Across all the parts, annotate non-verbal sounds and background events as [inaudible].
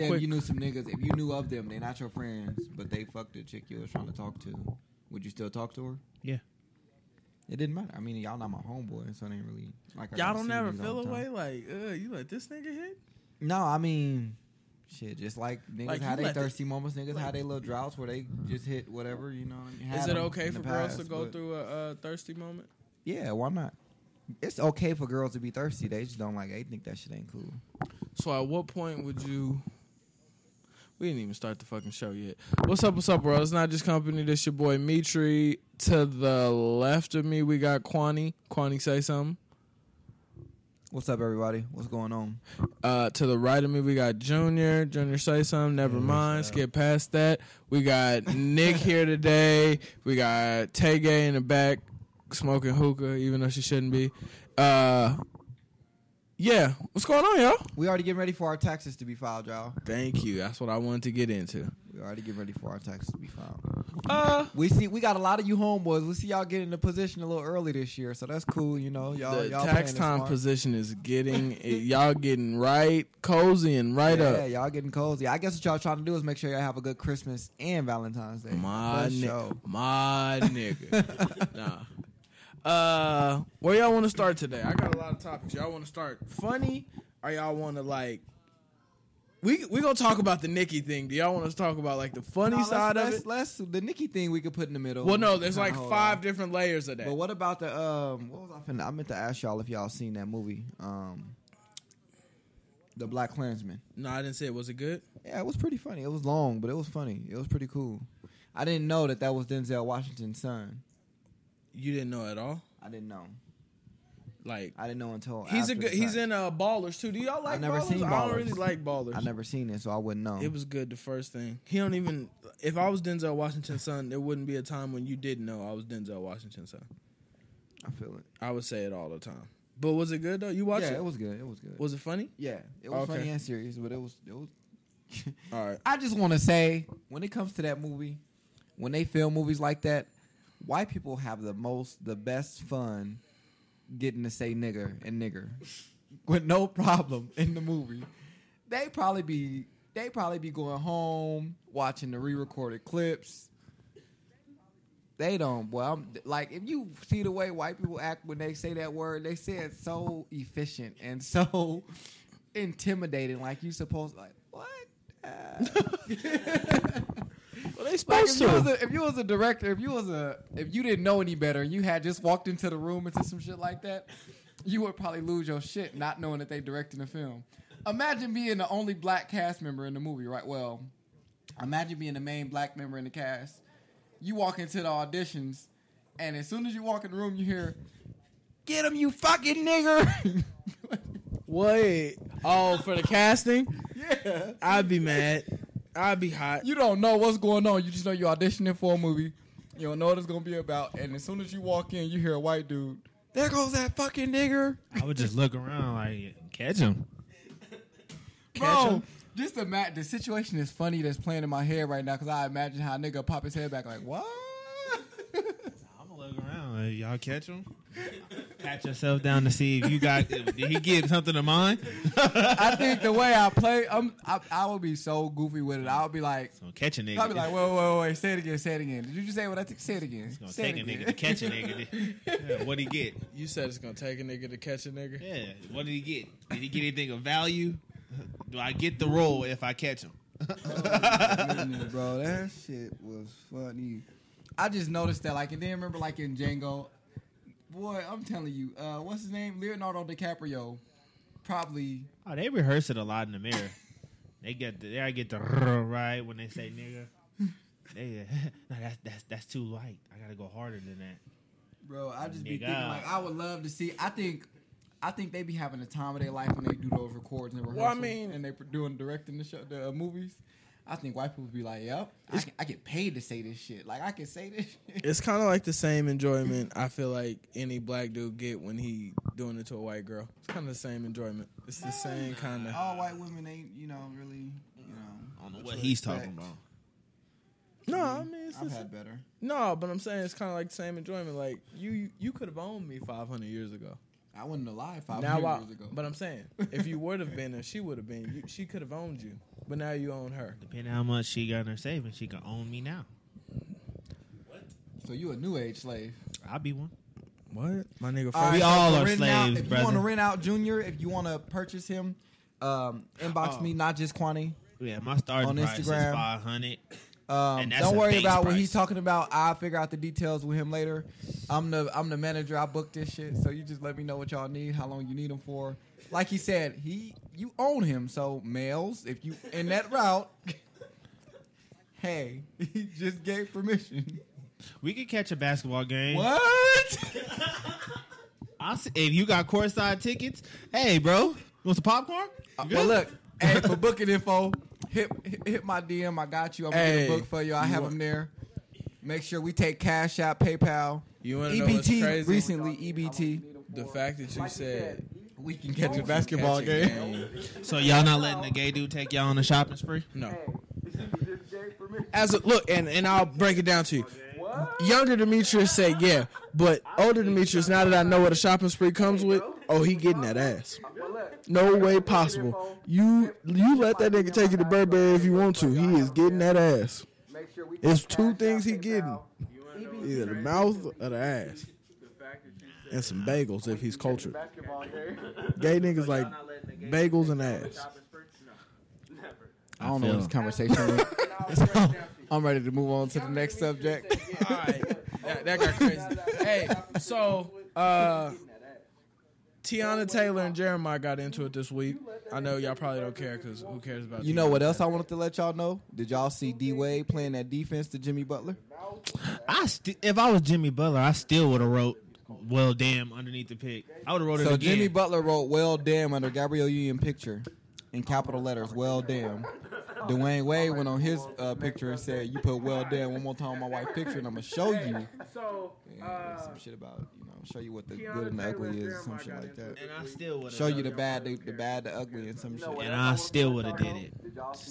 said quick. if you knew some niggas, if you knew of them, they're not your friends, but they fucked the chick you was trying to talk to, would you still talk to her? Yeah. It didn't matter. I mean, y'all not my homeboy, so it ain't really like I Y'all gotta don't see never niggas all feel the away like, uh, you let this nigga hit? No, I mean, shit. Just like niggas Like, had you they let the- thirsty moments, niggas had they little droughts where they just hit whatever you know. what I mean, Is it okay for the girls to go but- through a, uh thirsty moment? Yeah, why not? It's okay for girls to be thirsty. They just don't like. They think that shit ain't cool. So at what point would you? We didn't even start the fucking show yet. What's up? What's up, bro? It's not just company. This your boy Mitri. To the left of me, we got Kwani. Kwani, say something. What's up, everybody? What's going on? Uh, to the right of me, we got Junior. Junior, say something. Never Yeah, mind. Skip past that. We got Nick [laughs] here today. We got Tay Gay in the back smoking hookah, even though she shouldn't be. Uh, yeah. What's going on, y'all? We already getting ready for our taxes to be filed, y'all. Thank you. That's what I wanted to get into. We already getting ready for our taxes to be filed. Uh, We see we got a lot of you homeboys. We see y'all get in the position a little early this year, so that's cool. You know, y'all the y'all tax time smart. position is getting [laughs] y'all getting right cozy and right yeah, up. Yeah, y'all getting cozy. I guess what y'all trying to do is make sure y'all have a good Christmas and Valentine's Day. My For nigga, my [laughs] nigga. nah. Uh, where y'all want to start today? I got a lot of topics. Y'all want to start funny, or y'all want to like? We we gonna talk about the Nicki thing. Do y'all want to talk about like the funny No, side let's, of let's, it? let's- the Nicki thing we could put in the middle. Well, no, there's like five on. different layers of that. But what about the um? What was I finna? I meant to ask y'all if y'all seen that movie, um, the Black Klansman. no, I didn't say it. Was it good? Yeah, it was pretty funny. It was long, but it was funny. It was pretty cool. I didn't know that that was Denzel Washington's son. You didn't know at all. I didn't know. Like I didn't know until he's a good. He's in uh, Ballers too. Do y'all like I've never Ballers? seen I don't really like Ballers. I never seen it, so I wouldn't know. It was good the first thing. He don't even. If I was Denzel Washington's son, there wouldn't be a time when you didn't know I was Denzel Washington's son. I feel it. I would say it all the time. But was it good though? You watched yeah, it? it was good. It was good. Was it funny? yeah, it was Okay. funny and serious, but it was it was. [laughs] All right. I just want to say, when it comes to that movie, when they film movies like that, white people have the most, the best fun getting to say nigger and nigger with no problem in the movie. They probably be, they probably be going home watching the re-recorded clips. They don't. I'm, like if you see the way white people act when they say that word, they say it so efficient and so [laughs] intimidating. Like you supposed like what? Uh, [laughs] Well, they like supposed if you, was a, if you was a director, if you was a, if you didn't know any better, and you had just walked into the room into some shit like that, you would probably lose your shit not knowing that they directing the film. Imagine being the only black cast member in the movie, right? Well, imagine being the main black member in the cast. You walk into the auditions, and as soon as you walk in the room, you hear, "Get him, you fucking nigger!" [laughs] Wait. Oh, for the casting, yeah. I'd be mad. I'd be hot. You don't know what's going on. You just know you're auditioning for a movie. You don't know what it's gonna be about. And as soon as you walk in, you hear a white dude. There goes that fucking nigger, I would just look around like catch him. [laughs] Catch bro. Just imagine the situation is funny that's playing in my head right now because I imagine how a nigga pop his head back like what? [laughs] I'm gonna look around. Like, y'all catch him. [laughs] Pat yourself down to see if you got. Did he get something to mine? I think the way I play, I'm, I, I would be so goofy with it. I would be like, So catch a nigga. I'd be like, whoa, whoa, wait, wait, say it again, say it again. Did you just say what I think? Say it again. It's gonna Say take it a again. nigga to catch a nigga. [laughs] Yeah, what would he get? You said it's gonna take a nigga to catch a nigga. Yeah. What did he get? Did he get anything of value? Do I get the role if I catch him? Oh, goodness, bro, that shit was funny. I just noticed that, like, and then remember, like in Django, boy, I'm telling you, uh, what's his name? Leonardo DiCaprio, probably. Oh, they rehearse it a lot in the mirror. They get the, they gotta get the right when they say nigga. They, [laughs] no, that's that's that's too light. I gotta go harder than that. Bro, I just be thinking like I would love to see. I think, I think they be having a time of their life when they do those records and rehearsals. Well, I mean- and they pro- doing directing the show, the uh, movies. I think white people be like, "Yep, I, can- I get paid to say this shit. Like I can say this." shit. It's kind of like the same enjoyment [laughs] I feel like any black dude get when he doing it to a white girl. It's kind of the same enjoyment. It's the same kind of. All white women ain't, you know, really, you know. I don't know what what he's expect. talking about. No, I mean it's I've the had better. No, but I'm saying it's kind of like the same enjoyment. Like you, you could have owned me 500 years ago. I wasn't alive five now, I, years ago. but I'm saying, if you would have been, or she would have been, you, she could have owned you. But now you own her. Depending how much she got in her savings, she can own me now. What? So you a new age slave. I'll be one. What, my nigga? All We so all are renting out- slaves, If you want to rent out Junior, if you want to purchase him, um, inbox Oh. me, not just Quani. Yeah, my starting On price Instagram. is five hundred. Um, don't worry about what he's talking about. I'll figure out the details with him later. I'm the I'm the manager. I booked this shit, so you just let me know what y'all need, how long you need him for. Like he said, he you own him. So males, if you in that route, [laughs] hey, he just gave permission. We could catch a basketball game. What? [laughs] I'll see, if you got courtside tickets, hey, bro, you want some popcorn? Uh, well, look, hey, for booking info, hit hit- hit my DM. I got you. I'm gonna Hey, get a book for you. I you have want- them there. Make sure we take Cash App, PayPal. You want to know what's EBT crazy? recently. EBT. The fact that you said We can catch a basketball catch a game. So y'all not letting the gay dude take y'all on a shopping spree? No. As a, look, and, and I'll break it down to you. Younger Demetrius said yeah, but older Demetrius, now that I know what a shopping spree comes with, oh, he getting that ass. No way possible. You you let that nigga take you to Burberry if you want to. He is getting that ass. It's two things he getting: either the mouth or the ass, and some bagels if he's cultured. Gay niggas like bagels and ass. I don't know where this conversation went. [laughs] I'm ready to move on to the next subject. All right, that, that got crazy. Hey, so uh, Teyana Taylor and Jeremih got into it this week. I know y'all probably don't care because who cares about You know Teyana what else I wanted to let y'all know? Did y'all see D Wade playing that defense to Jimmy Butler? I st- if I was Jimmy Butler, I still would have wrote "Well, damn" underneath the pick. I would have wrote it So again. Jimmy Butler wrote "Well, damn" under Gabrielle Union picture in capital letters. Well, damn. Dwyane Wade went on his uh, picture and said, "You put well, damn one more time on my wife's picture, and I'm gonna show you So, yeah, some shit about you know, show you what the good and the ugly is, some shit like that. and I still would Show you the bad, the, the bad, the ugly, and some shit. and I still would have did it.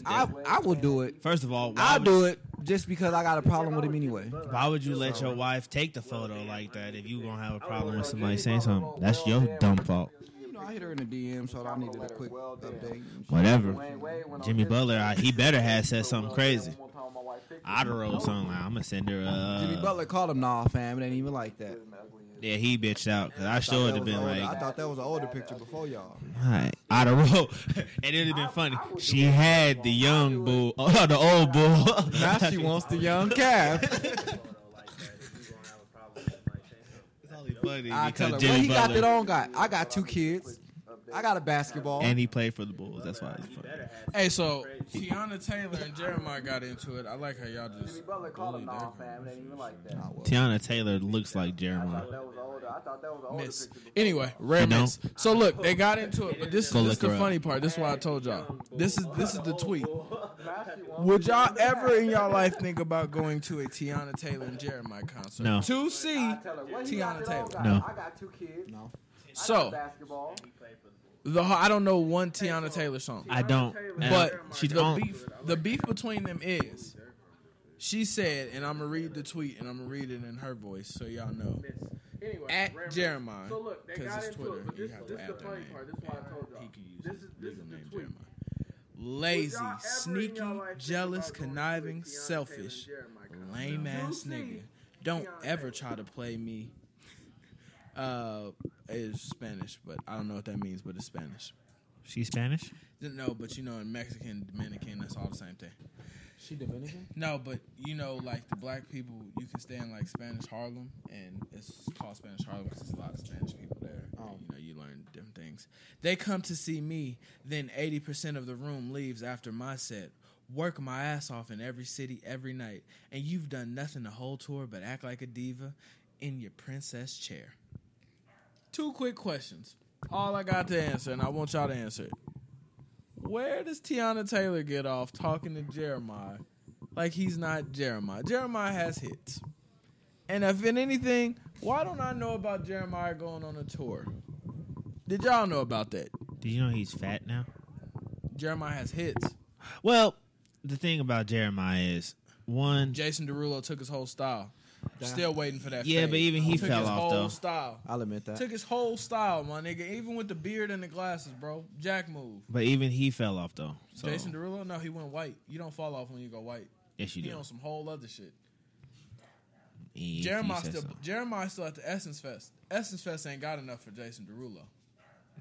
I I will do it. First of all, I'll would, do it just because I got a problem with him anyway. Why would you let your wife take the photo like that if you gonna have a problem with somebody saying something? That's your dumb fault. You know, I hit her in the DM, so I needed a quick update. Whatever. Jimmy Butler, I, he better have said [laughs] something crazy. I'd have wrote something like, I'm gonna send her. Uh, Jimmy Butler called him, "Nah, fam, it ain't even like that." Yeah, he bitched out because I sure would have been older- like, I thought that was an older picture before y'all. Alright, I'd have wrote, and it'd have been funny. She had the young bull, [laughs] oh, the old bull. Now she wants the young calf. [laughs] It's only funny I tell her, because what he got that on got? I got two kids. I got a basketball. and he played for the Bulls. That's why it's funny. hey, so Teyana Taylor and Jeremih got into it. I like how y'all just bullied their Nah, well, Teyana Taylor looks like Jeremih. That was older. miss. Anyway, rare You know? miss. So look, they got into it, but this, Go this is the her up. funny part. This is why I told y'all. This is this is the tweet. [laughs] Would y'all ever in y'all life think about going to a Teyana Taylor and Jeremih concert? No. To see Teyana Taylor. No, I got two kids. no. So the I don't know one Teyana Taylor song. I don't. But she's the on. beef, the beef between them is, she said, and I'm gonna read the tweet, and I'm gonna read it in her voice, so y'all know. At Jeremih, because it's Twitter, you have to add their name. He can use his legal name, Jeremiah. Lazy, sneaky, jealous, conniving, selfish, lame ass nigga. Don't ever try to play me. [laughs] Uh, is Spanish, but I don't know what that means, but it's Spanish. She's Spanish. No, but you know, in Mexican, Dominican, that's all the same thing. She Dominican? No, but you know, like the black people, you can stay in like Spanish Harlem, and it's called Spanish Harlem because there's a lot of Spanish people there. Oh. You know, you learn different things. They come to see me, then 80% of the room leaves after my set. Work my ass off in every city every night, and you've done nothing the whole tour but act like a diva in your princess chair. Two quick questions. All I got to answer, and I want y'all to answer it. Where does Teyana Taylor get off talking to Jeremih like he's not Jeremih? Jeremih has hits. And if in anything, why don't I know about Jeremih going on a tour? Did y'all know about that? Did you know he's fat now? Jeremih has hits. Well, the thing about Jeremih is one. Jason Derulo took his whole style. Still waiting for that. Yeah, fade. but even he Took fell his off, whole though. Style I'll admit that. took his whole style, my nigga. Even with the beard and the glasses, bro. Jack move. But even he fell off though. So, Jason Derulo, no, he went white. You don't fall off when you go white. yes, you He do. on some whole other shit. If you Jeremih still, so. Jeremih still at the Essence Fest. Essence Fest ain't got enough for Jason Derulo.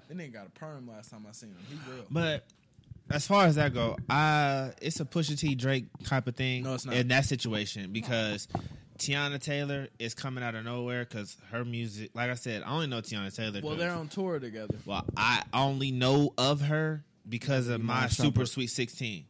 They nigga got a perm last time I seen him. He real. But as far as that go, I it's a Pusha T Drake type of thing. No, it's not. in that situation because Teyana Taylor is coming out of nowhere because her music. Like I said, I only know Teyana Taylor. well, 'cause- they're on tour together. well, I only know of her because of You my Super Sweet Sixteen.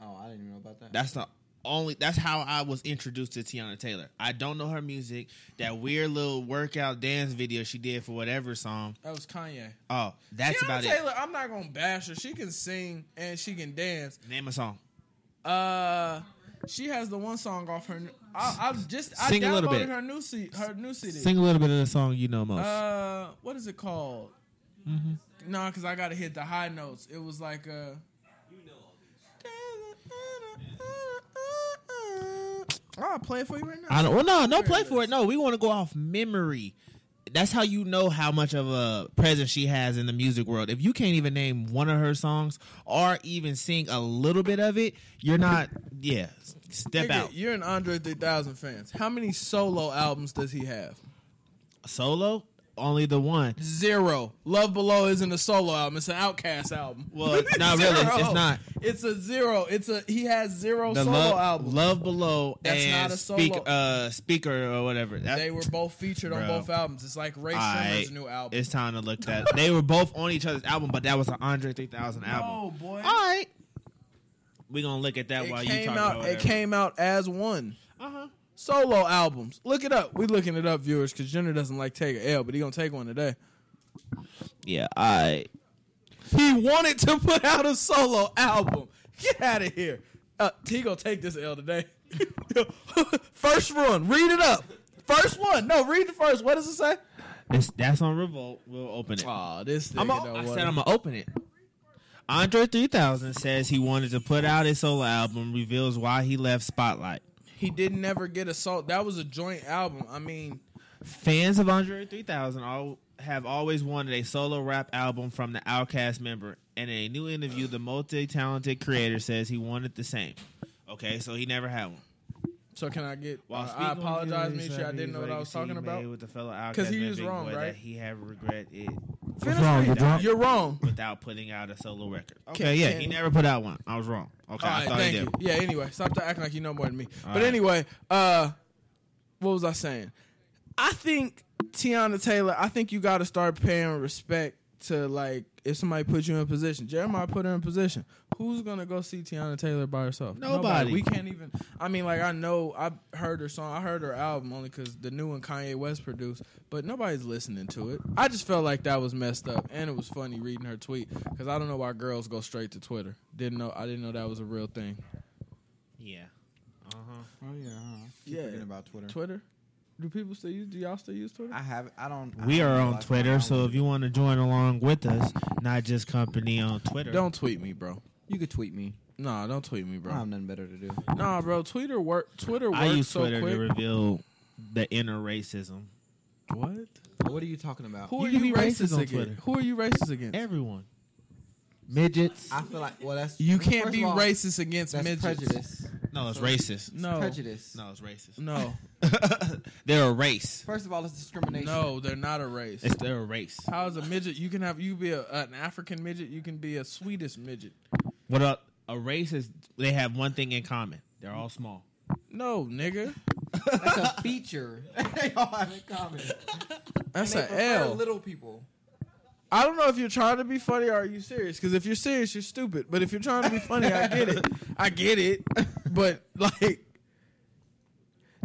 Oh, I didn't even know about that. That's the only. That's how I was introduced to Teyana Taylor. I don't know her music. That weird little workout dance video she did for whatever song. That was Kanye. Oh, that's Teyana about Taylor, I'm not gonna bash her. She can sing and she can dance. Name a song. Uh, she has the one song off her. I, I just I Sing a little downloaded bit. her new CD. Her new CD. Sing a little bit of the song you know most. Uh, what is it called? Mhm. No, because I gotta hit the high notes. It was like uh. I'll play it for you right now. I don't. Well, no, no, play for it. No, we want to go off memory. That's how you know how much of a presence she has in the music world. If you can't even name one of her songs or even sing a little bit of it, you're not. Yeah, step Nigga, out. You're an Andre 3000 fans. How many solo albums does he have? Solo, only the one. Zero. Love Below isn't a solo album. It's an OutKast album. Well, not really. It's [laughs] not. It's a zero. It's a he has zero The solo love, albums. love below That's and not a speak, uh, speaker or whatever. That, They were both featured on both albums. It's like Ray Alright. Sherman's new album. It's time to look that. They were both on each other's album, but that was an Andre 3000 album. No, boy. All right. We're going to look at that it while you talk out. about It whatever. came out as one Uh-huh. solo albums. Look it up. We looking it up, viewers, because Jenner doesn't like take a L, but he gonna take one today. Yeah, I. He wanted to put out a solo album. Get out of here. Uh, he gonna take this L today. [laughs] first run. Read it up. First one. No, read the first. What does it say? It's, that's on Revolt. We'll open it. Aw, this I'm a, don't I said. I'm going to open it. Andre 3000 says he wanted to put out his solo album, reveals why he left Spotlight. He didn't never get a solo. That was a joint album. I mean, Fans of Andre 3000 all, have always wanted a solo rap album from the OutKast member. And in a new interview, the multi talented creator says he wanted the same. Okay, so he never had one. So can I get? While uh, I apologize, his Misha. I didn't know what I was talking about. With the fellow OutKast 'Cause he was wrong, Boy, right? That he had regret it Finish wrong? You that. drunk? You're wrong. without putting out a solo record. Okay, Can- yeah, can- he never put out one. I was wrong. Okay, All I thought thank he you. Yeah. Anyway, stop acting like you know more than me. All but right. anyway, uh, what was I saying? I think Teyana Taylor. I think you got to start paying respect to like if somebody put you in a position. Jeremih put her in position. Who's gonna go see Teyana Taylor by herself? Nobody. We can't even. I mean, like I know I heard her song. I heard her album only because the new one Kanye West produced. But nobody's listening to it. I just felt like that was messed up, and it was funny reading her tweet because I don't know why girls go straight to Twitter. Didn't know. I didn't know that was a real thing. Yeah. Uh huh. Oh yeah, huh. Keep Yeah. forgetting about Twitter. Twitter. Do people still use? Do y'all still use Twitter? I have. I don't. I We don't are on realize Twitter, so if you want to join along with us, not just company on Twitter. Don't tweet me, bro. you could tweet me. Nah, don't tweet me, bro. don't have nothing better to do. Nah, bro. Twitter work. Twitter works I use so Twitter quick. to reveal the inner racism. what? What are you talking about? Who You are you racist, racist on against? Twitter. Who are you racist against? Everyone. Midgets. I feel like well, that's you can't first be of all, racist against That's midgets. prejudice. No, it's racist. No, Prejudice. No, it's racist. no, [laughs] they're a race. First of all, it's discrimination. no. They're not a race. It's they're a race. How is a midget? You can have you be a, an African midget. You can be a Swedish midget. What a, a race is? They have one thing in common. They're all small. No, nigga. that's a feature. [laughs] they all have in common. That's They an prefer L. Little people. I don't know if you're trying to be funny or are you serious. Because if you're serious, you're stupid. But if you're trying to be funny, I get it. I get it. [laughs] But like,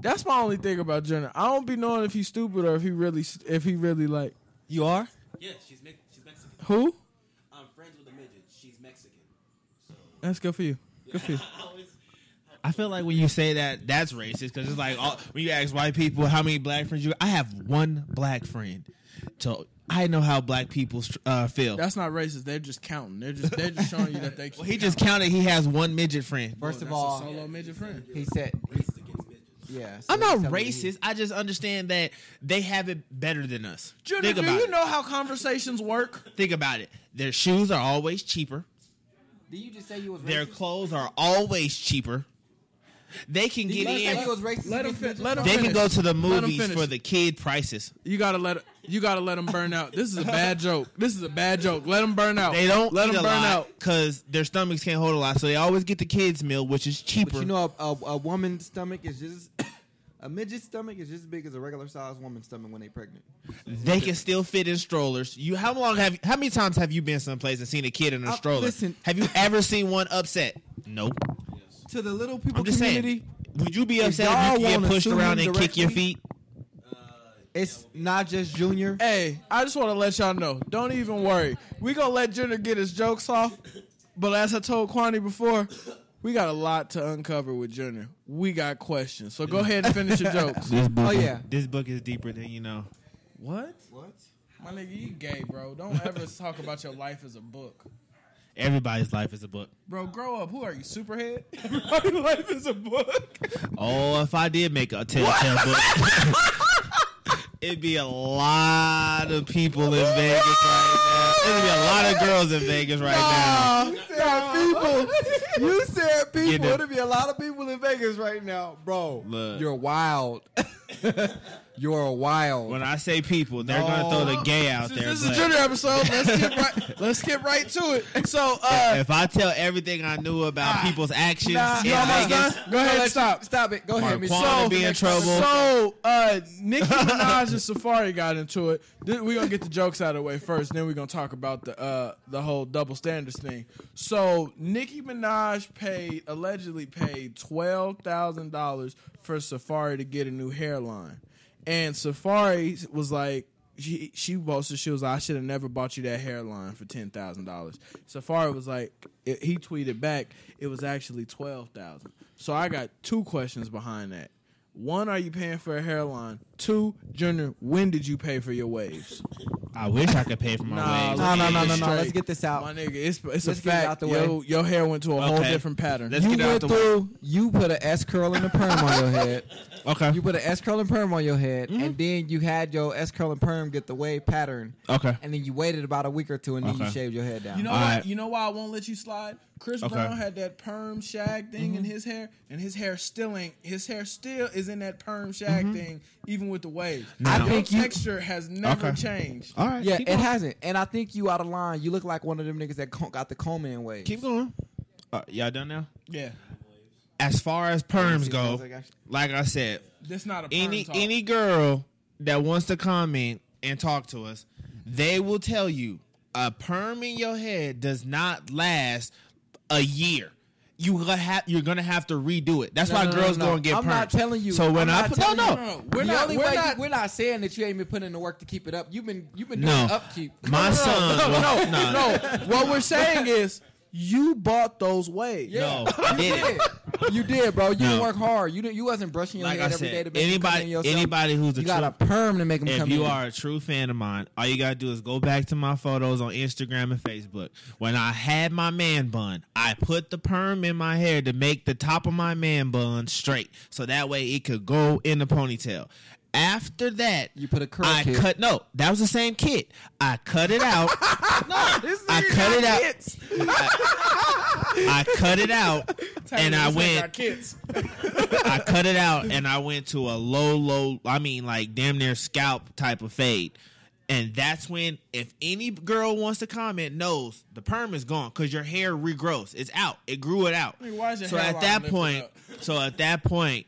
that's my only thing about Jenner. I don't be knowing if he's stupid or if he really, if he really like. You are Yeah, she's Me- she's Mexican. who? I'm friends with a midget. She's Mexican. That's good for you. Good for you. [laughs] I I feel like when you say that, that's racist because it's like all, when you ask white people how many black friends you. I have one black friend, so I know how black people uh, feel. That's not racist. They're just counting. They're just they're just showing you that they. well, he just counted. He has one midget friend. First of That's all, a solo midget friend. he said racist. Yeah, so I'm not racist. I just understand that they have it better than us. Junior, Think do about you it. know how conversations work? Think about it. Their shoes are always cheaper. Did you just say you was Their racist? clothes are always cheaper. They can get just say in. you was racist? Let him against fin- let him They can go to the movies for the kid prices. You gotta let you gotta let them burn out. This is a bad joke. This is a bad joke. Let them burn out. They don't let eat them a burn lot out. because their stomachs can't hold a lot. So they always get the kids meal, which is cheaper. But you know, a, a, a woman's stomach is just [coughs] a midget's stomach is just as big as a regular sized woman's stomach when they're pregnant. they can still fit in strollers. You how long have how many times have you been someplace and seen a kid in a Uh, stroller? listen. have you ever seen one upset? Nope. To the little people I'm just community, saying. Would you be upset y'all if you could wanna get pushed sue around him and kick your directly- feet? Uh, it's not just Junior. Hey, I just want to let y'all know. Don't even worry. We gonna let Junior get his jokes off. But as I told Kwani before, we got a lot to uncover with Junior. We got questions. So go ahead and finish your jokes. [laughs] This book Oh, yeah. this book is deeper than you know. What? What? My nigga, you gay, bro. Don't ever talk about your life as a book. Everybody's life is a book. Bro, grow up. Who are you, Superhead? [laughs] Everybody's life is a book. Oh, if I did make a telltale book, [laughs] it'd be a lot of people in Vegas right now. It'd be a lot of girls in Vegas right now. You said people. You said people. It'll be a lot of people in Vegas right now, bro. Look. You're wild. [laughs] You're a wild. When I say people, they're gonna throw the gay out This, there. this is a Junior episode. Let's get right. Let's get right to it. So, uh, if I tell everything I knew about people's actions Nah, in you almost Vegas. Go ahead, stop. Stop it. Go ahead, Miss. So- be in trouble. So, uh, Nicki [laughs] Minaj and Safaree got into it. We're gonna get the jokes out of the way first, then we're gonna talk about the uh, the whole double standards thing. So, Nicki Minaj paid allegedly paid twelve thousand dollars for Safaree to get a new hairline, and Safaree was like. She she posted she was like I should have never bought you that hairline for ten thousand dollars. Safaree was like it, he tweeted back it was actually twelve thousand. So I got two questions behind that. One, are you paying for a hairline? Two, Junior, when did you pay for your waves? I wish I could pay for my Nah, waves. No, let no, me no, no, no. Let's get this out. My nigga, it's it's a get it fact. out the Yo, your hair went to a whole different pattern. Let's you get it out went the way. through. You put an S curl and a perm on your head. [laughs] Okay. You put an S curl and perm on your head, Mm-hmm. and then you had your S curl and perm get the wave pattern, Okay. and then you waited about a week or two, and then you shaved your head down. You know All why? right. You know why I won't let you slide? Chris Okay. Brown had that perm shag thing in his hair, and his hair still ain't. His hair still is in that perm shag thing, even with the waves. I Your think you- texture has never Okay. changed. All right. yeah, it hasn't, and I think you out of line. You look like one of them niggas that co- got the comb in waves. Keep going. Uh, y'all done now? Yeah, As far as perms go, like I like I said, this not a perm any talk. any girl that wants to comment and talk to us, they will tell you a perm in your head does not last a year. You have you're gonna have to redo it. That's No, why no, no, girls no. and get I'm not telling you. So when I'm I put no no, no, we're the not. only We're way not. we're not saying that you ain't been putting in the work to keep it up. You've been you've been doing no, upkeep. my son, no, no, no. What we're saying is, you bought those waves. No, I did. You did, bro. You No. work hard. You didn't, you wasn't brushing your Like I every day to make them come in anybody anybody who's a you got a perm to make them if come you in. are a true fan of mine, all you gotta do is go back to my photos on Instagram and Facebook. When I had my man bun, I put the perm in my hair to make the top of my man bun straight, so that way it could go in the ponytail. After that, You put a curl I cut. No, that was the same kit. I cut it out. [laughs] no, this I cut it out. [laughs] I cut it out, and I went. [laughs] I cut it out and I went to a low, low, I mean, like damn near scalp type of fade. And that's when, if any girl wants to comment, knows the perm is gone because your hair regrows. It's out. It grew it out. Nigga, why is your so at that point, so at that point,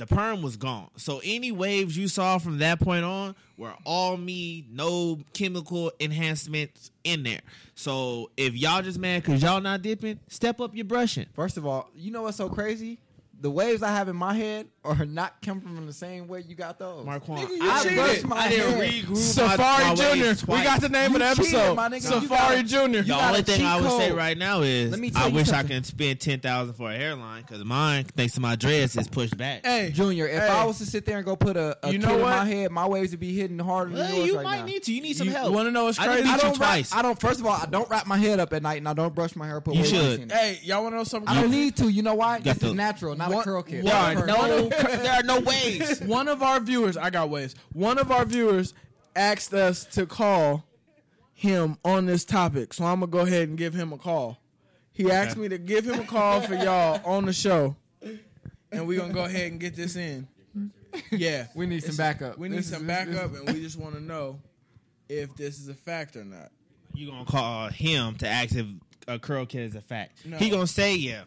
the perm was gone. So any waves you saw from that point on were all me, no chemical enhancements in there. So if y'all just mad because y'all not dipping, step up your brushing. First of all, you know what's so crazy? The waves I have in my head are not come from the same way you got those. Marquand, Nigga, I cheated. brushed my I didn't hair. regroup Safaree my, my Junior. waves We got the name of the cheated, episode. my nigga. You Safaree gotta- Junior. The got only a thing cheat I would say code. right now is Let me tell I you wish I something. can spend ten thousand for a hairline because mine, thanks to my dreads, is pushed back. Hey, Junior, if Hey. I was to sit there and go put a, a You kit know in what? my head, my waves would be hitting harder than yours you right might now. need to. You need some you help. want to know what's I done crazy? beat I you don't twice. wrap, I don't. First of all, I don't wrap my head up at night, and I don't brush my hair. Or put You wave should. in it. Hey, y'all want to know something? I don't need to. You know why? Got This the- is natural. Not not One- a curl kid. there That's are a No, curl- there are no waves. [laughs] One of our viewers, I got waves. One of our viewers asked us to call him on this topic, so I'm gonna go ahead and give him a call. He asked me to give him a call for y'all on the show, and we're gonna go ahead and get this in. Yeah, [laughs] We need some backup. we need This some is- backup, and we just want to know if this is a fact or not. You gonna call him to ask if a curl kid is a fact? No. He gonna say yeah.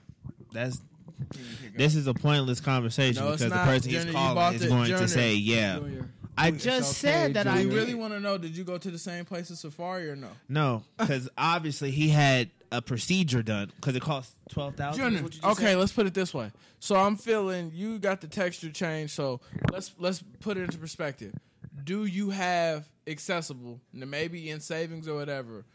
That's Mm-hmm. this is a pointless conversation No, because the person Junior, he's calling is going Junior. to say yeah. I just okay, said that I We really want to know: Did you go to the same place as Safaree or no? no [laughs] because obviously he had a procedure done because it costs twelve thousand. Junior, okay, let's put it this way. So I'm feeling you got the texture change. So let's let's put it into perspective. Do you have accessible, maybe in savings or whatever,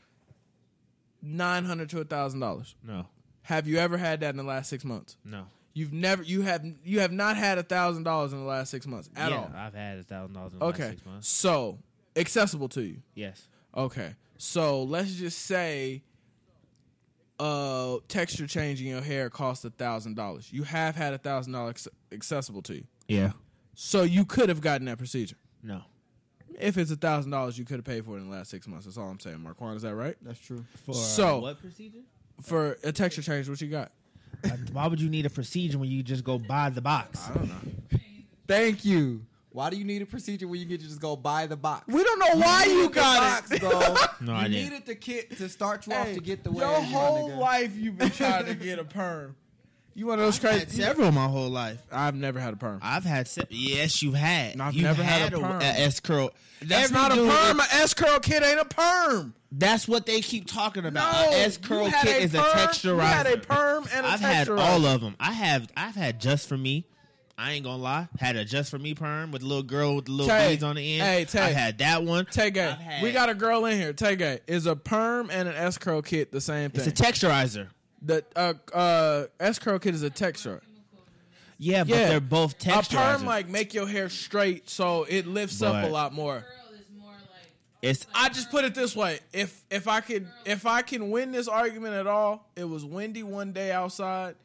nine hundred to a thousand dollars? No, Have you ever had that in the last six months? no. You've never you have you have not had a thousand dollars in the last six months at yeah, all. I've had a thousand dollars in the last Okay, six months. so accessible to you. Yes. Okay. So let's just say uh texture changing your hair costs a thousand dollars. You have had a thousand dollars accessible to you. Yeah. So you could have gotten that procedure. No. If it's a thousand dollars you could have paid for it in the last six months. That's all I'm saying, Marquand. Is that right? That's true. For So- what procedure? For a texture change, what you got? Uh, Why would you need a procedure when you just go buy the box? I don't know. Thank you. Why do you need a procedure when you get to just go buy the box? We don't know why you, needed the got box, it. bro. [laughs] No, you I didn't. needed the kit to start you off Hey, to get the your whole life you've been trying to get a perm. You one of those I've crazy. had several my whole life. I've never had a perm. I've had se- yes, you had. No, I've You've never had a a, perm. S curl. That's Every not a perm. An S curl kid ain't a perm. That's what they keep talking about. No, a S curl kit a is a perm- texturizer. You had a perm and a I've had all of them. I have. I've had just for me. I ain't gonna lie. Had a just for me perm with the little girl with the little Tay, beads on the end. hey, Tay. I've had that one. Tay. Had- We got a girl in here. Tay. Is a perm and an S curl kit the same thing? It's a texturizer. The uh, uh, S curl kit is a texture. Yeah, but Yeah. they're both A texturizers. perm like make your hair straight so it lifts up a But- lot more. Girl is more like it's I just put it this way: if if I could if I can win this argument at all, it was windy one day outside.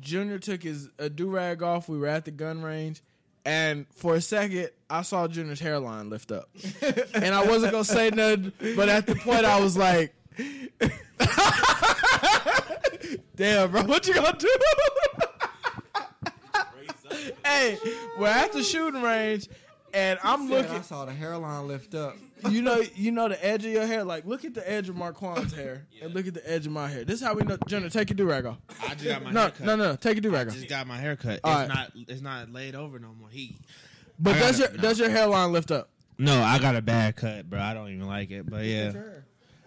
Junior took his a do rag off. We were at the gun range, and for a second, I saw Junior's hairline lift up, [laughs] and I wasn't gonna say nothing. But at the point, I was like, "Damn, bro, what you gonna do?" hey, we're at the shooting range, and I'm Said looking I saw the hairline lift up. you know, you know the edge of your hair. Like, look at the edge of Marquand's hair, [laughs] and look at the edge of my hair. This is how we know. Jenna, take your do rag off. I just got my No, haircut. no, no, take your do rag off. just got my haircut. It's All right. not. It's not laid over no more. He. But I does your gotta- no. does your hairline lift up? No, I got a bad cut, bro. I don't even like it. But yeah,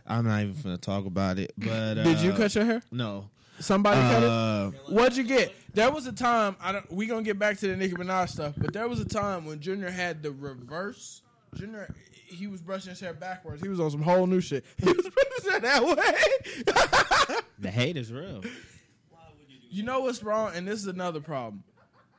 I'm not even gonna talk about it. But uh, Did you cut your hair? No. Somebody cut it. Uh, What'd you get? There was a time. I don't. We gonna get back to the Nicki Minaj stuff, but there was a time when Junior had the reverse. Junior, he was brushing his hair backwards. He was on some whole new shit. [laughs] He was brushing his hair that way. the hate is real. you know what's wrong, and this is another problem.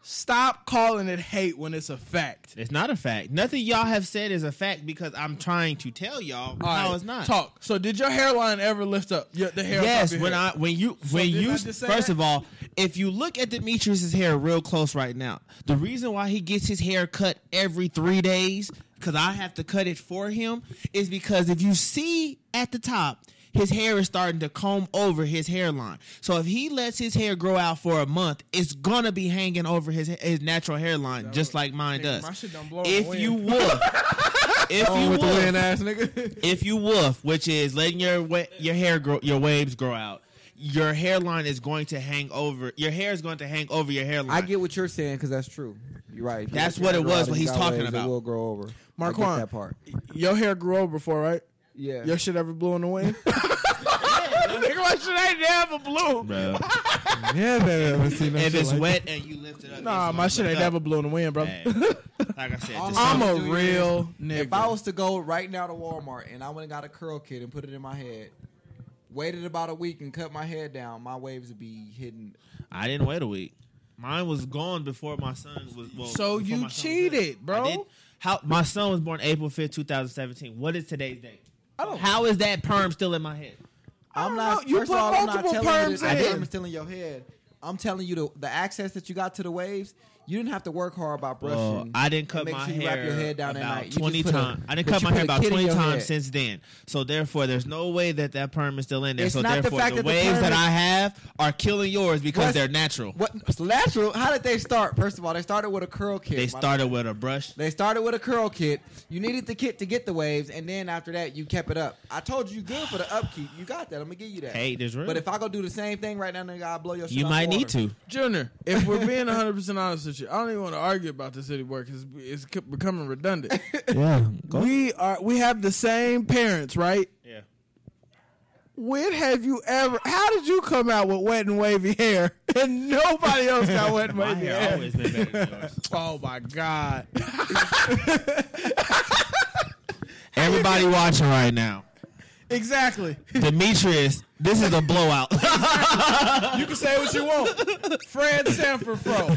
Stop calling it hate when it's a fact. It's not a fact. Nothing y'all have said is a fact because I'm trying to tell y'all All how right, it's not. Talk. So, did your hairline ever lift up? Your, the hair. Yes, when head? I when you when didn't you I just say first that? of all, if you look at Demetrius's hair real close right now, the reason why he gets his hair cut every three days because I have to cut it for him is because if you see at the top. His hair is starting to comb over his hairline. So if he lets his hair grow out for a month, it's gonna be hanging over his his natural hairline, just like mine Nigga, does. my shit done blow in If you woof, [laughs] if you with the woof, wind ass nigga. [laughs] if you woof, which is letting your wa- your hair grow, your waves grow out, your hairline is going to hang over. Your hair is going to hang over your hairline. I get what you're saying because that's true. You're right. That's what it was, out and what you talking waves, about. It will grow over. Marquand. I get that part. your hair grew over before, right? Yeah. Your shit ever blew in the wind? [laughs] Nigga, my shit ain't never blew. bro. yeah, baby. I've seen that if shit it's like wet and you lift it up, Nah, my shit ain't lift up. never blew in the wind, bro. Hey, like I said, I'm just I'm a real that. nigga. If I was to go right now to Walmart and I went and got a curl kit and put it in my head, waited about a week and cut my hair down, my waves would be hidden. I didn't wait a week. Mine was gone before my son was. Well, So before you my son was cheated, born. bro. Did. How my son was born April fifth, two thousand seventeen. What is today's date? I don't- How is that perm still in my head? I I'm don't know. You first put of all, I'm not multiple telling you perms that in. perm is still in your head. I'm telling you, the, the access that you got to the waves, you didn't have to work hard about brushing. Well, I didn't cut my sure you hair wrap your head down at about night. You twenty times. I didn't cut my hair about twenty times head. since then. So therefore, there's no way that that perm is still in there. It's so not the therefore, fact the, that the waves that I have are killing yours because What's- they're natural. What natural? How did they start? First of all, they started with a curl kit. They started with a brush. They started with a curl kit. You needed the kit to get the waves, and then after that, you kept it up. I told you, you good for the upkeep. You got that. I'm gonna give you that. Hey, there's real. But if I go do the same thing right now, nigga, I'll blow your shit you might the need to. Junior, if we're being 100 percent honest with you, I don't even want to argue about this anymore because it's becoming redundant. [laughs] Yeah. we are we have the same parents, right? Yeah. When have you ever? How did you come out with wet and wavy hair [laughs] and nobody else got wet and My wavy hair hair? always been better than yours. [laughs] Oh my god! Everybody watching right now. exactly. Demetrius, this is a blowout. You can say what you want. Fred Sanford fro.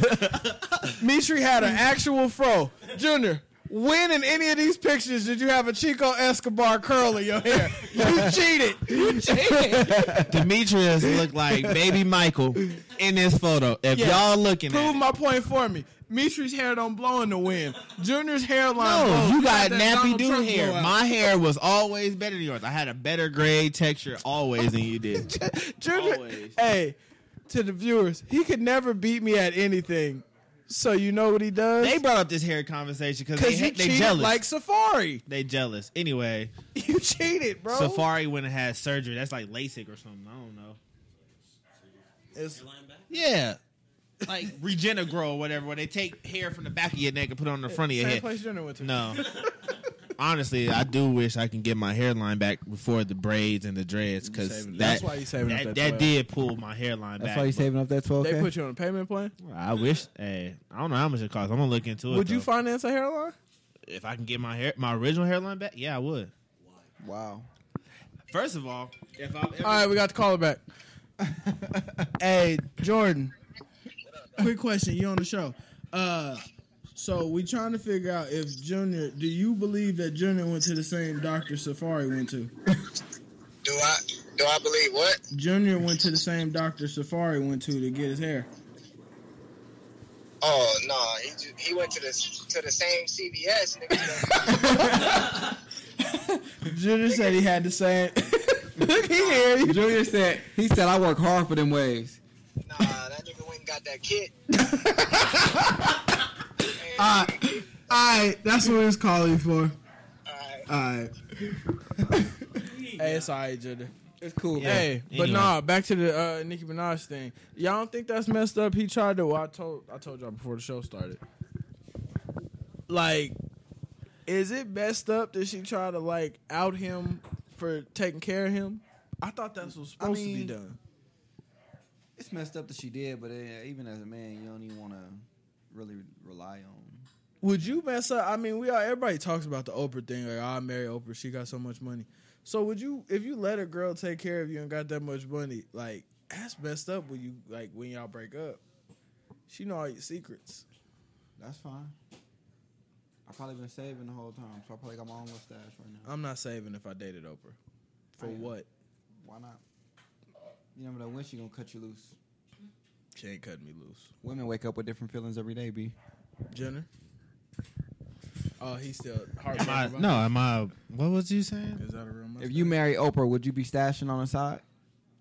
Mitri had an actual fro. Junior, when in any of these pictures did you have a Chico Escobar curl in your hair? You [laughs] cheated. You cheated. Demetrius looked like baby Michael in this photo. If Yeah. y'all looking Prove at it. my point for me. Mitri's hair don't blow in the wind. Junior's hairline. No, blows. you got that nappy Donald dude hair. My hair was always better than yours. I had a better grade texture always than you did. [laughs] Junior, Always. hey, to the viewers, he could never beat me at anything. So you know what he does? They brought up this hair conversation because they, Because you they cheated jealous. like Safaree. they jealous. Anyway, [laughs] You cheated, bro. Safaree went and had surgery. That's like LASIK or something. I don't know. It's- Line back. Yeah. Like Regenegrow or whatever, where they take hair from the back of your neck and put it on the front of your same head. place Junior went to. No. [laughs] Honestly, I do wish I can get my hairline back before the braids and the dreads because that, that's why you saving up that, that that 12. did pull my hairline That's back. why you but saving up that 12 They put you on a payment plan. I wish. Hey, I don't know how much it costs. I'm gonna look into it. Would you though. finance a hairline? if I can get my hair, my original hairline back? Yeah, I would. Wow. First of all, if I'm ever, All right, we got the caller back. [laughs] hey, Jordan. Quick question. You on the show? Uh, so we trying to figure out if Junior. Do you believe that Junior went to the same doctor Safaree went to? Do I do I believe what? Junior went to the same doctor Safaree went to to get his hair. Oh no, he ju- he went to the to the same CVS. [laughs] Junior said he had the same. [laughs] he hear you. Junior said he said I work hard for them waves. nah, that nigga went and got that kit. [laughs] All right, all right, that's what he was calling for. Alright. All right. hey, it's all right, Junior. It's cool. Yeah. Hey, but Anyway. nah, back to the uh, Nicki Minaj thing. Y'all don't think that's messed up? He tried to. Well, I told I told y'all before the show started. Like, is it messed up that she tried to like out him for taking care of him? I thought that's what's I supposed to be mean- done. It's messed up that she did, but uh, even as a man, you don't even want to really rely on. Would you mess up? I mean, we all everybody talks about the Oprah thing. Like, I marry Oprah. She got so much money. So would you, if you let a girl take care of you and got that much money, like that's messed up when you like when y'all break up. She know all your secrets. That's fine. I've probably been saving the whole time, so I probably got my own little stash right now. I'm not saving if I dated Oprah. For I what? Why not? You never know when she gonna cut you loose. She ain't cutting me loose. Women wake up with different feelings every day, b. Jenner. Oh, he's still am I, no, am I? What was you saying? it? Is that a real mustache? If you marry Oprah, would you be stashing on the side?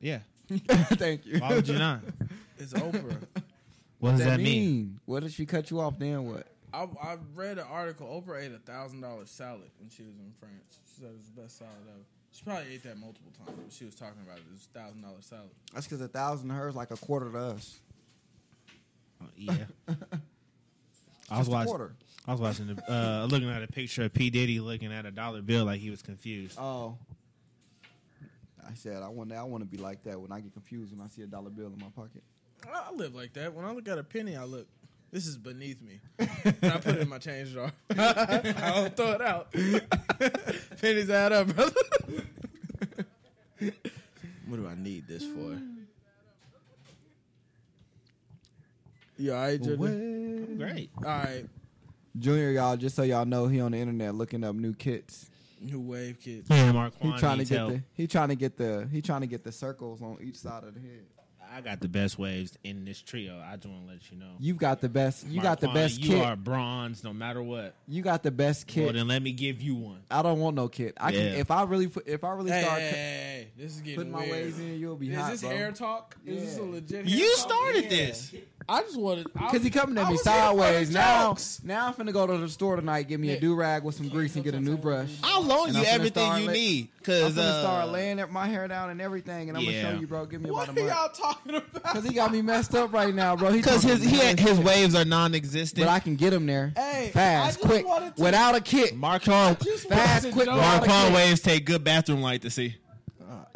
Yeah. [laughs] Thank you. Why would you not? it's Oprah. [laughs] What does that, mean? What if she cut you off? Then what? I I read an article. Oprah ate a thousand dollar salad when she was in France. She said it was the best salad ever. She probably ate that multiple times, but she was talking about it. It was a thousand dollar salad. That's because a thousand to her is like a quarter to us. Yeah. [laughs] I was watching. quarter. I was watching the, uh, looking at a picture of P Diddy looking at a dollar bill like he was confused. Oh. I said I want I want to be like that when I get confused when I see a dollar bill in my pocket. I, I live like that. When I look at a penny, I look. This is beneath me. and I put it in my change jar. [laughs] I don't throw it out. [laughs] Pennies add up, brother. what do I need this for? You all right, Junior? Great. All right. Junior, y'all, just so y'all know, he on the internet looking up new kits. New wave kits. Yeah, Mark He trying to get the he trying to get the he trying to get the circles on each side of the head. I got the best waves in this trio. I just want to let you know. you've got the best. You got the Marquand, best You kit. are bronze, no matter what. You got the best kit. Well, then let me give you one. I don't want no kit. I can if I really if I really Hey, start hey, hey, hey, this is getting putting my waves in, you'll be Is hot, this bro. hair talk? Is this a legit? hair You talk? started Yeah. This. I just wanted. I Cause he coming at me was here for the sideways. Now, jokes. now I'm finna go to the store tonight, get me a Yeah. do rag with some grease and get a new brush. I'll loan And you I'm finna everything start you let- need. I'm Cause gonna uh, start laying my hair down and everything, and I'm Yeah. gonna show you, bro. Give me What about a are y'all talking about? Cause he got me messed up right now, bro. He Because his he, mad his waves are non-existent. but I can get him there Hey, I fast, just quick, wanted to- without a kit. Marquand, Just Fast, to quick, joke. Mark- Marquand waves take good bathroom light to see.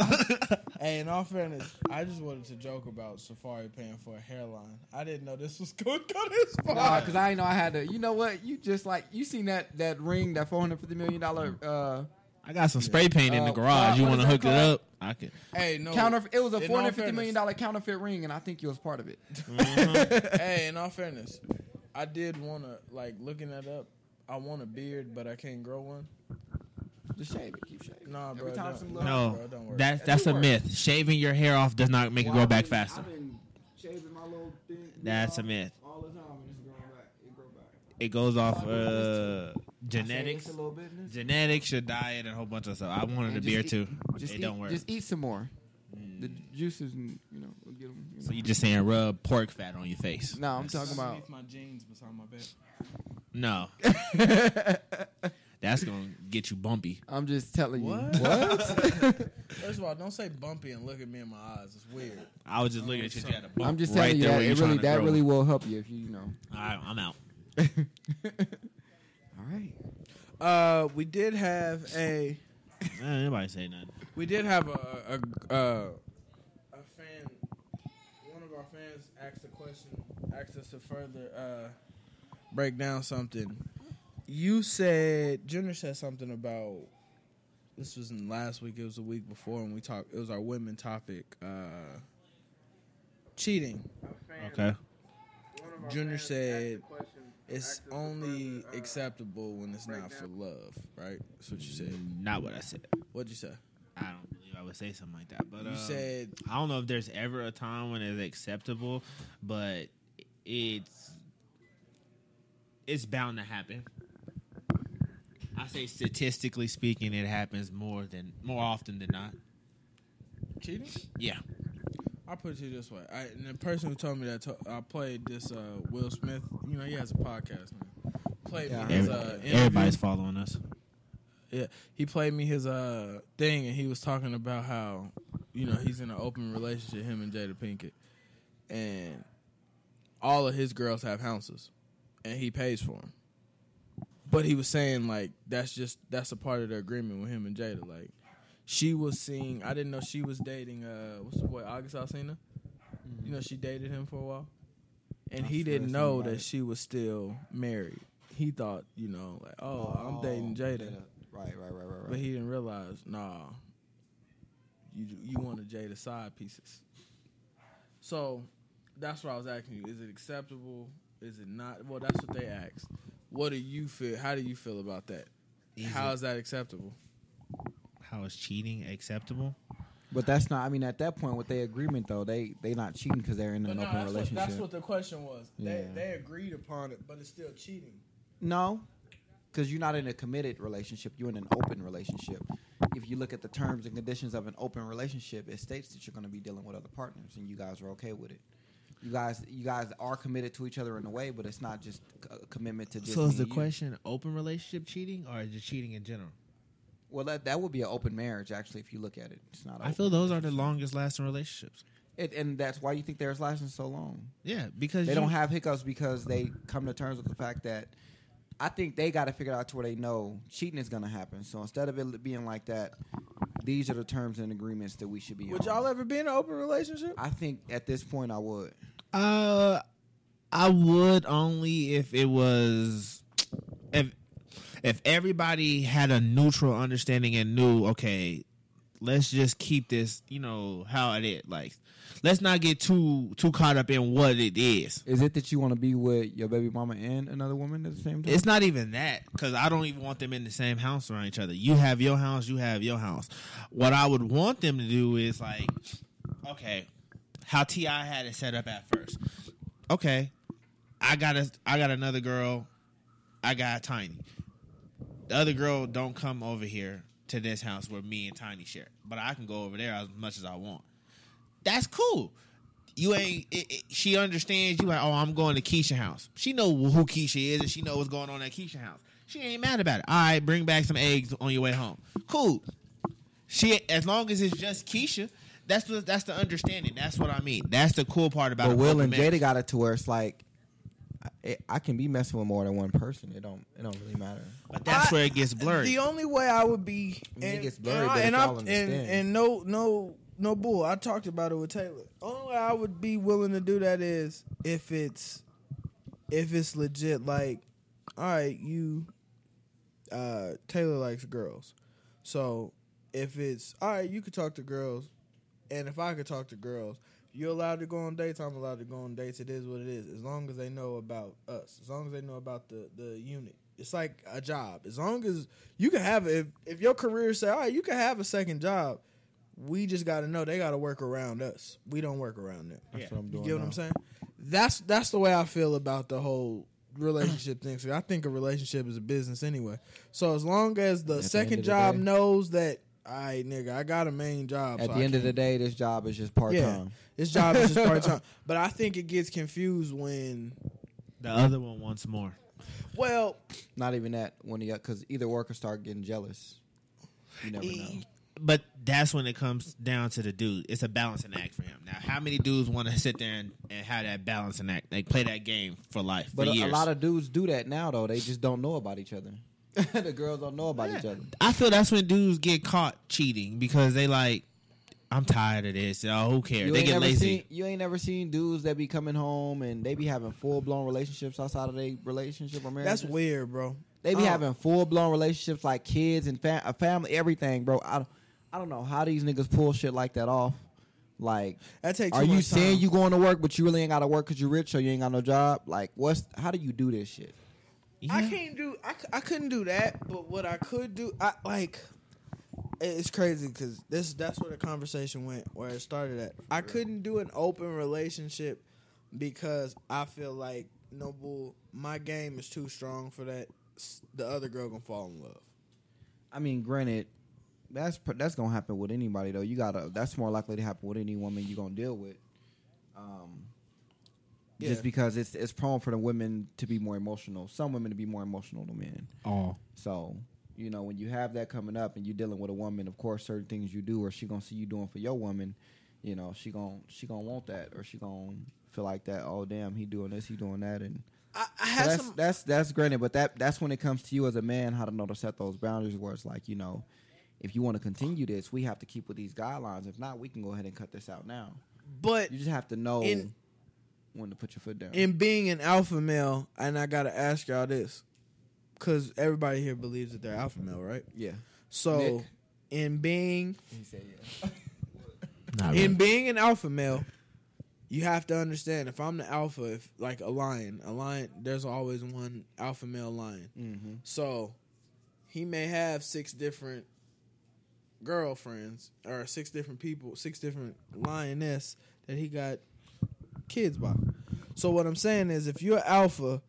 [laughs] Hey, in all fairness, I just wanted to joke about Safaree paying for a hairline. I didn't know this was going to go this far. Nah, cause I ain't know I had to. You know what? You just like you seen that that ring, that four hundred fifty million dollar uh, I got some spray paint in the Uh, garage. You want to that hook it up? I can. hey, no. counter. It was a in four all hundred fifty million fairness- dollar counterfeit ring, and I think you was part of it. [laughs] hey, in all fairness, I did want to like looking that up. I want a beard, but I can't grow one. Just shave it. Keep shaving. Nah, Every time some little- No, bro, don't worry. that's that's a work. myth. Shaving your hair off does not make it grow I've back been- faster. I've been shaving my little thing. That's a myth. All the time, and it's growing back. It grow back. It goes off uh, I say genetics, a little business. genetics, your diet, and a whole bunch of stuff. I wanted a And beard just too. eat- Just it eat, don't work. Just eat some more. The juices, and you know, will get them. You know. so you just saying rub pork fat on your face? no, I'm talking about. My jeans beside my bed. No, [laughs] [laughs] that's gonna get you bumpy. I'm just telling you. What? What? [laughs] First of all, don't say bumpy and look at me in my eyes. It's weird. I was just looking at you. You had a bump I'm just right telling you that you're it really that grow. really will help you if you you know. All right, I'm out. [laughs] All right. Uh, we did have a Nobody say nothing? we did have a a uh, a fan. One of our fans asked a question, asked us to further uh, break down something. You said Junior said something about this wasn't last week. It was a week before, and we talked. It was our women topic. Uh, cheating. Okay. Junior said it's only acceptable when it's not for love, right? That's what you said. Not what I said. What'd you say? I don't believe I would say something like that. But You um, said I don't know if there's ever a time when it's acceptable, but it's it's bound to happen. I say statistically speaking, it happens more than more often than not. cheating. Yeah. I'll put it to you this way. I, and the person who told me that to, I played this uh, Will Smith. You know, he has a podcast now. Played Yeah. me his uh, interview. everybody's following us. Yeah, he played me his uh thing, and he was talking about how you know he's in an open relationship, him and Jada Pinkett, and all of his girls have houses, and he pays for them. But he was saying like that's just that's a part of the agreement with him and Jada. Like she was seeing, I didn't know she was dating uh what's the boy August Alsina. You know she dated him for a while, and he I've didn't know something that she was still married. He thought you know like oh, I'm dating Jada. Right, right, right, right, But he didn't realize, nah, you you wanted Jada side pieces. So that's what I was asking you. Is it acceptable? Is it not? Well, that's what they asked. What do you feel? How do you feel about that? How it- is that acceptable? How is cheating acceptable? But that's not. I mean, at that point, with their agreement though, they they not cheating because they're in an open that's, relationship. What, that's what the question was. They they agreed upon it, but it's still cheating. No, because you're not in a committed relationship. You're in an open relationship. If you look at the terms and conditions of an open relationship, it states that you're going to be dealing with other partners, and you guys are okay with it. You guys, you guys are committed to each other in a way, but it's not just a commitment to just. So is the you. question open relationship cheating or just cheating in general? Well, that that would be an open marriage, actually, if you look at it. It's not. I feel those are the longest lasting relationships. it, and that's why you think theirs lasting so long. Yeah, because They you- don't have hiccups because they come to terms with the fact that I think they got to figure out to where they know cheating is going to happen. So instead of it being like that, these are the terms and agreements that we should be. Would on. y'all ever be in an open relationship? I think at this point I would. Uh, I would only if it was if if everybody had a neutral understanding and knew, okay, let's just keep this, you know, how it is. Like, let's not get too too caught up in what it is. Is it that you want to be with your baby mama and another woman at the same time? It's not even that because I don't even want them in the same house around each other. You have your house, you have your house. What I would want them to do is like, okay, how T.I. had it set up at first. Okay, I got a I got another girl. I got Tiny. The other girl don't come over here to this house where me and Tiny share, but I can go over there as much as I want. That's cool. You ain't. It, it, she understands you like, oh, I'm going to Keisha house. She know who Keisha is, and she know what's going on at Keisha house. She ain't mad about it. All right, bring back some eggs on your way home. Cool. She as long as it's just Keisha, that's the that's the understanding. That's what I mean. That's the cool part about But. Will and Jada got it to where it's like, I, I can be messing with more than one person. It don't. It don't really matter. But that's I- where it gets blurry. The only way I would be, I mean, it gets blurry, and, but I, and, y'all I'm- and, understand. and no, no, no bull. I talked about it with Taylor. Only way I would be willing to do that is if it's, if it's legit. Like, all right, you, uh, Taylor likes girls, so if it's all right, you could talk to girls, and if I could talk to girls. You're allowed to go on dates. I'm allowed to go on dates. It is what it is. As long as they know about us. As long as they know about the the unit. It's like a job. As long as you can have if if your career say, all right, you can have a second job. We just got to know they got to work around us. We don't work around them. That's what I'm You doing. get what now. I'm saying? That's that's the way I feel about the whole relationship thing. So I think a relationship is a business anyway. So as long as the At second the job day- knows that, all right, nigga, I got a main job. At so the I end of the day, this job is just part yeah, time. this job is just [laughs] part time. But I think it gets confused when, the other one wants more. well, Not even that when you because either worker start getting jealous. You never eh, know. But that's when it comes down to the dude. It's a balancing act for him. Now, how many dudes want to sit there and, and have that balancing act? They play that game for life, But for a, a lot of dudes do that now though. They just don't know about each other. [laughs] the girls don't know about each other. I feel that's when dudes get caught cheating because they like, I'm tired of this. Oh, who cares? You they get lazy. Seen, you ain't never seen dudes that be coming home and they be having full blown relationships outside of their relationship or marriage. that's weird, bro. They be Oh. having full blown relationships like kids and fa- a family, everything, bro. I don't, I don't know how these niggas pull shit like that off. Like, That takes. are you much saying you going to work, but you really ain't got to work because you rich or you ain't got no job? Like, what's how do you do this shit? I can't do. I, I couldn't do that. But what I could do, I like. It's crazy because this that's where the conversation went, where it started at. I couldn't do an open relationship because I feel like Noble. My game is too strong for that. The other girl gonna fall in love. I mean, granted, that's that's gonna happen with anybody though. You gotta that's more likely to happen with any woman you gonna deal with. Um, Yeah. just because it's it's prone for the women to be more emotional. Some women to be more emotional than men. Oh, So you know when you have that coming up and you're dealing with a woman, of course, certain things you do or she gonna see you doing for your woman. You know she gonna she gonna want that or she gonna feel like that. Oh damn, he doing this, he doing that, and I, I so had that's some. that's that's granted, but that that's when it comes to you as a man how to know to set those boundaries. Where it's like you know, if you want to continue this, we have to keep with these guidelines. If not, we can go ahead and cut this out now. but You just have to know In- when to put your foot down. in being an alpha male, and I gotta ask y'all this, because everybody here believes that they're alpha male, right? yeah, So, Nick? in being he said yeah. in being an alpha male, you have to understand if I'm the alpha, if like a lion, a lion, there's always one alpha male lion. mm-hmm. So he may have six different girlfriends or six different people, six different lioness that he got kids by. So what I'm saying is, if you're alpha,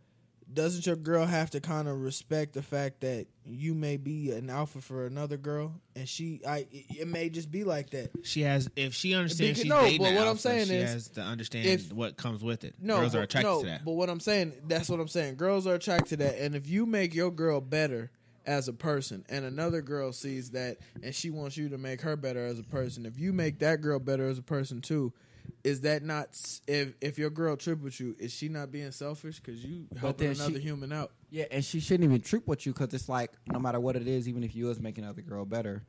doesn't your girl have to kind of respect the fact that you may be an alpha for another girl, and she, I, it, may just be like that. She has if she understands Because- she's no, but what I'm alpha, saying she is, has to understand if- what comes with it. No, Girls are attracted no, to that. But what I'm saying, that's what I'm saying. Girls are attracted to that, and if you make your girl better as a person, and another girl sees that, and she wants you to make her better as a person, if you make that girl better as a person too, is that not if if your girl trip with you, is she not being selfish because you helping another she- human out? Yeah, and she shouldn't even trip with you because it's like no matter what it is, even if you was making other girl better,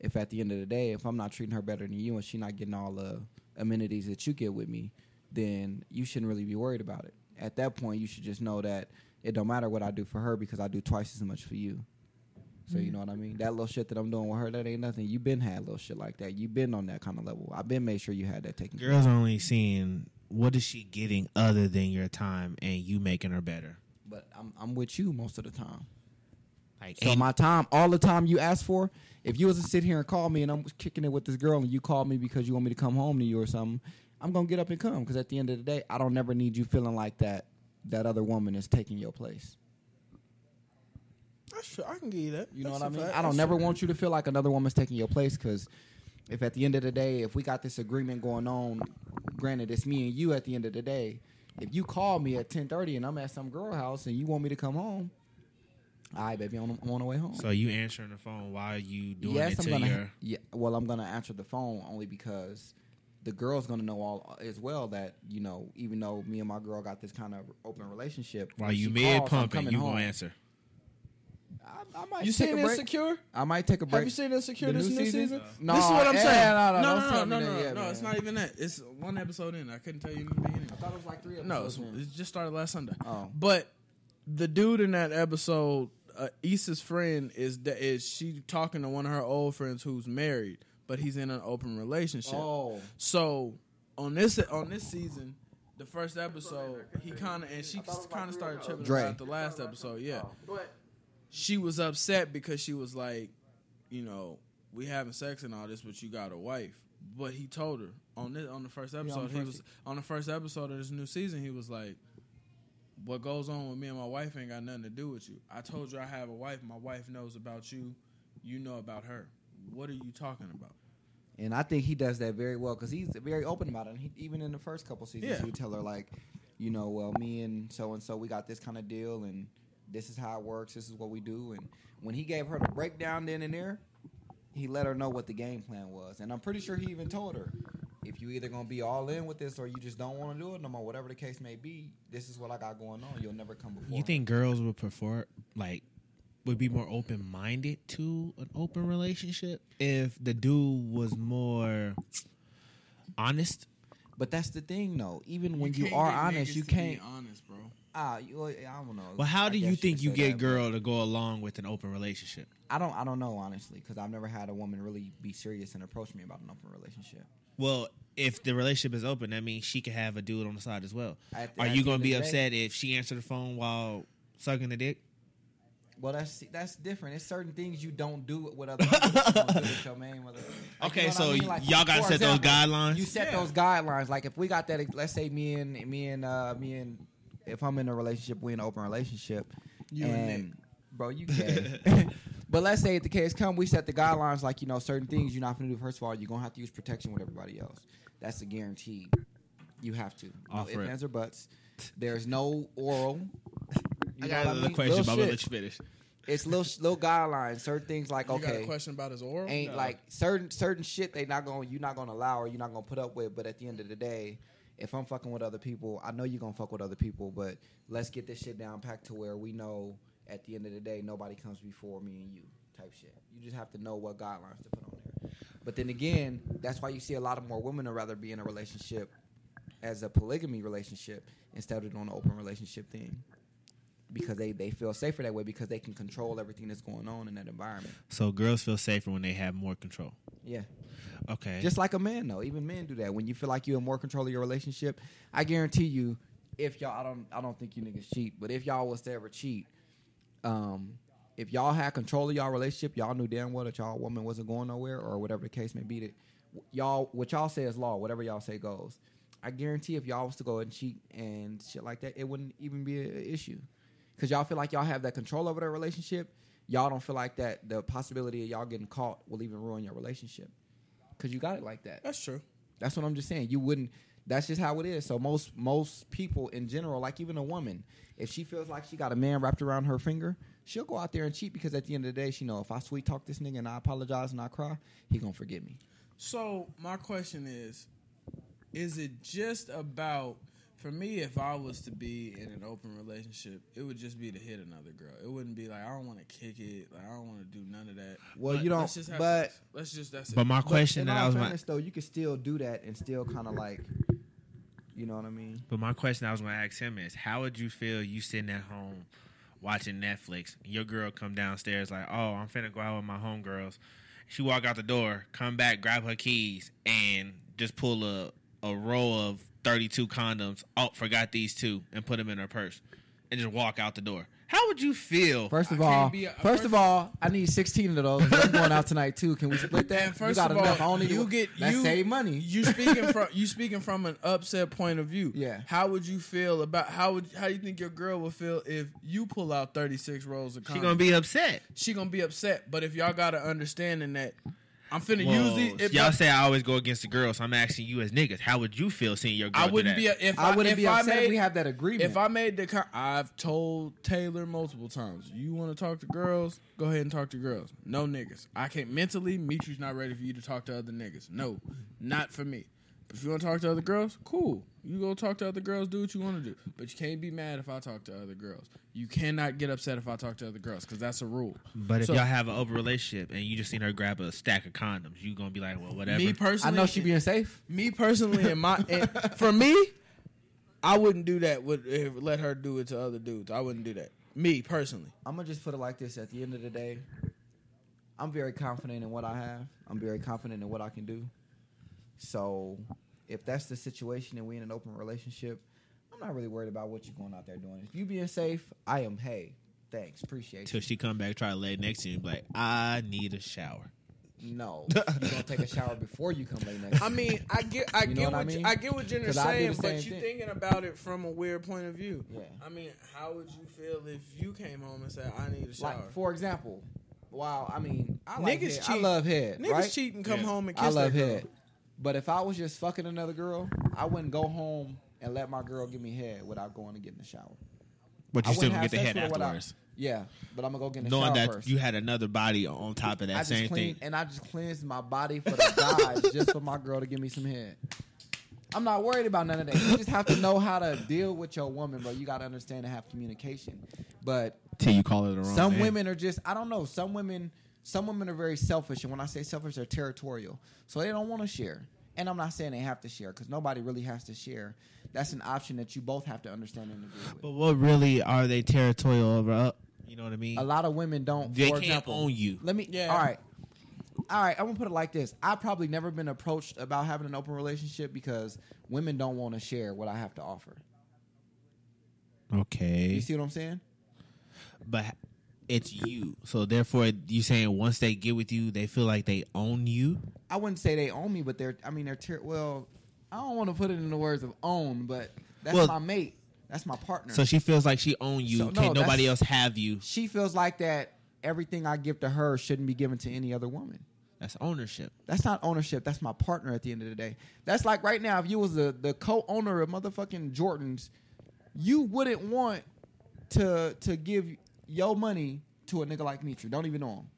if at the end of the day, if I'm not treating her better than you and she not getting all the amenities that you get with me, then you shouldn't really be worried about it. At that point, you should just know that it don't matter what I do for her because I do twice as much for you. So you mm-hmm. know what I mean? That little shit that I'm doing with her, that ain't nothing. You been had little shit like that. You been on that kind of level. I've been made sure you had that taken. Girls only seeing what is she getting other than your time and you making her better. But I'm I'm with you most of the time. Like So my time, all the time you ask for, if you was to sit here and call me and I'm kicking it with this girl and you call me because you want me to come home to you or something, I'm I'm gonna get up and come because at the end of the day, I don't never need you feeling like that that other woman is taking your place. That's. I can give you that. You know That's what I mean? fact. I don't That's never true. want you to feel like another woman's taking your place because if at the end of the day, if we got this agreement going on, granted it's me and you at the end of the day, if you call me at ten thirty and I'm at some girl house and you want me to come home, all right, baby, I'm, I'm on the way home. So you answering the phone while you doing yes, it I'm to gonna. your Yeah, well, I'm gonna answer the phone only because the girl's gonna know all as well that you know, even though me and my girl got this kind of open relationship, while you she mid pumping, you home. gonna answer. I, I might You take seen a break. Insecure? I might take a break. Have you seen Insecure The this new new season? season? No, this is what I'm yeah, saying. no, no, no, don't no, no, no, no, yet, no. It's not even that. It's one episode in. I couldn't tell you in the beginning. I thought it was like three No, it's, episodes. it just started last Sunday. Oh. But the dude in that episode, uh, Issa's friend, is that is she talking to one of her old friends who's married, but he's in an open relationship. Oh, So on this on this season, the first episode, he kind of and she kind of started tripping Dre. about the last episode. Yeah, she was upset because she was like, you know, we having sex and all this, but you got a wife. But he told her on this on the first episode. he first was on the first episode of this new season. He was like, "What goes on with me and my wife ain't got nothing to do with you. I told you I have a wife. My wife knows about you. You know about her. What are you talking about?" and I think he does that very well because he's very open about it. And he, even in the first couple seasons, Yeah. he would tell her like, you know, well, me and so and so, we got this kind of deal, and this is how it works. This is what we do. And when he gave her the breakdown then and there, he let her know what the game plan was. And I'm pretty sure he even told her, if you either gonna be all in with this or you just don't want to do it no more, whatever the case may be, this is what I got going on. You'll never come before. You think girls would prefer like would be more open minded to an open relationship if the dude was more honest? But that's the thing, though. Even when you, can't are honest, you can't. honest, bro. Ah, you, I don't know. Well, how I do you think you get that, girl to go along with an open relationship? I don't. I don't know honestly because I've never had a woman really be serious and approach me about an open relationship. Well, if the relationship is open, that means she can have a dude on the side as well. At the- Are at you going to be of the day- upset if she answered the phone while sucking the dick? Well, that's that's different. It's certain things you don't do with other people. you don't with your main mother. Like, Okay, you know so I mean? Like, y'all gotta for set those guidelines? You set Yeah. those guidelines. Like if we got that, let's say me and me and uh, me and if I'm in a relationship, we in an open relationship. You and Nick. bro, you [laughs] gay. [laughs] but let's say if the case come, we set the guidelines. Like you know, certain things you're not gonna do. First of all, you're gonna have to use protection with everybody else. That's a guarantee. You have to. No Offer ifs, it. ands, or buts. There's no oral. You I got what another mean? question, but I'm gonna let you finish. It's little little guidelines. Certain things like You got okay, a question about his oral? ain't No. like certain certain shit they not going to you're not gonna allow or you're not gonna put up with. But at the end of the day, if I'm fucking with other people, I know you're gonna fuck with other people. But let's get this shit down packed to where we know at the end of the day nobody comes before me and you type shit. You just have to know what guidelines to put on there. But then again, that's why you see a lot of more women would rather be in a relationship as a polygamy relationship instead of doing an open relationship thing. Because they, they feel safer that way because they can control everything that's going on in that environment. So girls feel safer when they have more control. Yeah. Okay. Just like a man, though. Even men do that. When you feel like you're in more control of your relationship, I guarantee you, if y'all, I don't, I don't think you niggas cheat, but if y'all was to ever cheat, um, if y'all had control of y'all relationship, y'all knew damn well that y'all woman wasn't going nowhere, or whatever the case may be. That y'all, what y'all say is law. Whatever y'all say goes. I guarantee, if y'all was to go and cheat and shit like that, it wouldn't even be an issue, because y'all feel like y'all have that control over that relationship. Y'all don't feel like that the possibility of y'all getting caught will even ruin your relationship, because you got it like that. That's true. That's what I'm just saying. You wouldn't. That's just how it is. So most most people in general, like even a woman, if she feels like she got a man wrapped around her finger, she'll go out there and cheat because at the end of the day, she know if I sweet talk this nigga and I apologize and I cry, he gonna forgive me. So my question is, is it just about for me if I was to be in an open relationship, it would just be to hit another girl. It wouldn't be like I don't want to kick it, like I don't want to do none of that. Well, But you don't. let's just have But sex. let's just that's but it. my question in that I all was fairness, though, you could still do that and still kind of like, you know what I mean? But my question I was going to ask him is, how would you feel you sitting at home watching Netflix and your girl come downstairs like, oh, I'm finna go out with my homegirls. She walk out the door, come back, grab her keys, and just pull a, a roll of 32 condoms. Oh, forgot these two, and put them in her purse. and just walk out the door. How would you feel? First of I all, a- first, first- of all, I need 16 of those. I'm going out tonight too. Can we split that? And first you got of all, enough. I only you get that you save money. You speaking from you speaking from an upset point of view. Yeah. How would you feel about how would how you think your girl would feel if you pull out thirty six rolls of condoms? She gonna be upset. she gonna be upset. But if y'all got an understanding that I'm finna Well, use it. if y'all I, say I always go against the girls. So I'm asking you as niggas, how would you feel seeing your girl? I do wouldn't that? be a, if I, I wouldn't if be I upset. made, if we have that agreement. If I made the, con- I've told Taylor multiple times. You want to talk to girls? Go ahead and talk to girls. No niggas. I can't mentally. Mitri's not ready for you to talk to other niggas. No, not for me. But if you want to talk to other girls, cool. You go talk to other girls. Do what you want to do. But you can't be mad if I talk to other girls. You cannot get upset if I talk to other girls because that's a rule. But if So- y'all have an open relationship and you just seen her grab a stack of condoms, you gonna be like, well, whatever. Me personally, I know she being safe. me personally, and my and for me, I wouldn't do that. Would let her do it to other dudes. I wouldn't do that. Me personally. I'm gonna just put it like this: at the end of the day, I'm very confident in what I have. I'm very confident in what I can do. So, if that's the situation and we in an open relationship, I'm not really worried about what you're going out there doing. If you being safe, I am. Hey, thanks, appreciate it. Till you. she come back, try to lay next to you, and be like, I need a shower. No, [laughs] you gonna take a shower before you come lay next. to I me. mean, I get, I You get what I what, mean? I get what Jenner's 'Cause I saying, but same you thing. thinking about it from a weird point of view. Yeah. I mean, how would you feel if you came home and said, "I need a shower"? like for example, wow. I mean, I like Niggas head. I cheat. love head. Niggas right? cheat and come Yeah. home and kiss I love their girl. But if I was just fucking another girl, I wouldn't go home and let my girl give me head without going to get in the shower. But I you still wouldn't gonna get the head with her without- afterwards, Yeah, but I'm gonna go get in the knowing shower that first. you had another body on top of that I just same clean thing. and I just cleansed my body for the [laughs] guys just for my girl to give me some head. I'm not worried about none of that. You just have to know how to deal with your woman, bro. You got to understand and have communication. But Till you call it the wrong. some name. women are just I don't know. Some women some women are very selfish, and when I say selfish, they're territorial. So they don't want to share. And I'm not saying they have to share because nobody really has to share. That's an option that you both have to understand and agree with. But what really are they territorial over? Uh, you know what I mean? a lot of women don't. They for can't example, own you. Let me. Yeah. All right. All right. I'm gonna put it like this. I've probably never been approached about having an open relationship because women don't want to share what I have to offer. Okay, You see what I'm saying? but it's you. So therefore, you saying once they get with you, they feel like they own you. I wouldn't say they own me, but they're. I mean, they're. Ter- well, I don't want to put it in the words of own, but that's Well- my mate. That's my partner. So she feels like she own you. So, Can't nobody else have you. she feels like that. Everything I give to her shouldn't be given to any other woman. That's ownership. That's not ownership. That's my partner at the end of the day. That's like right now, if you was the, the co-owner of motherfucking Jordans, you wouldn't want to to give your money to a nigga like Mitri. Don't even know him.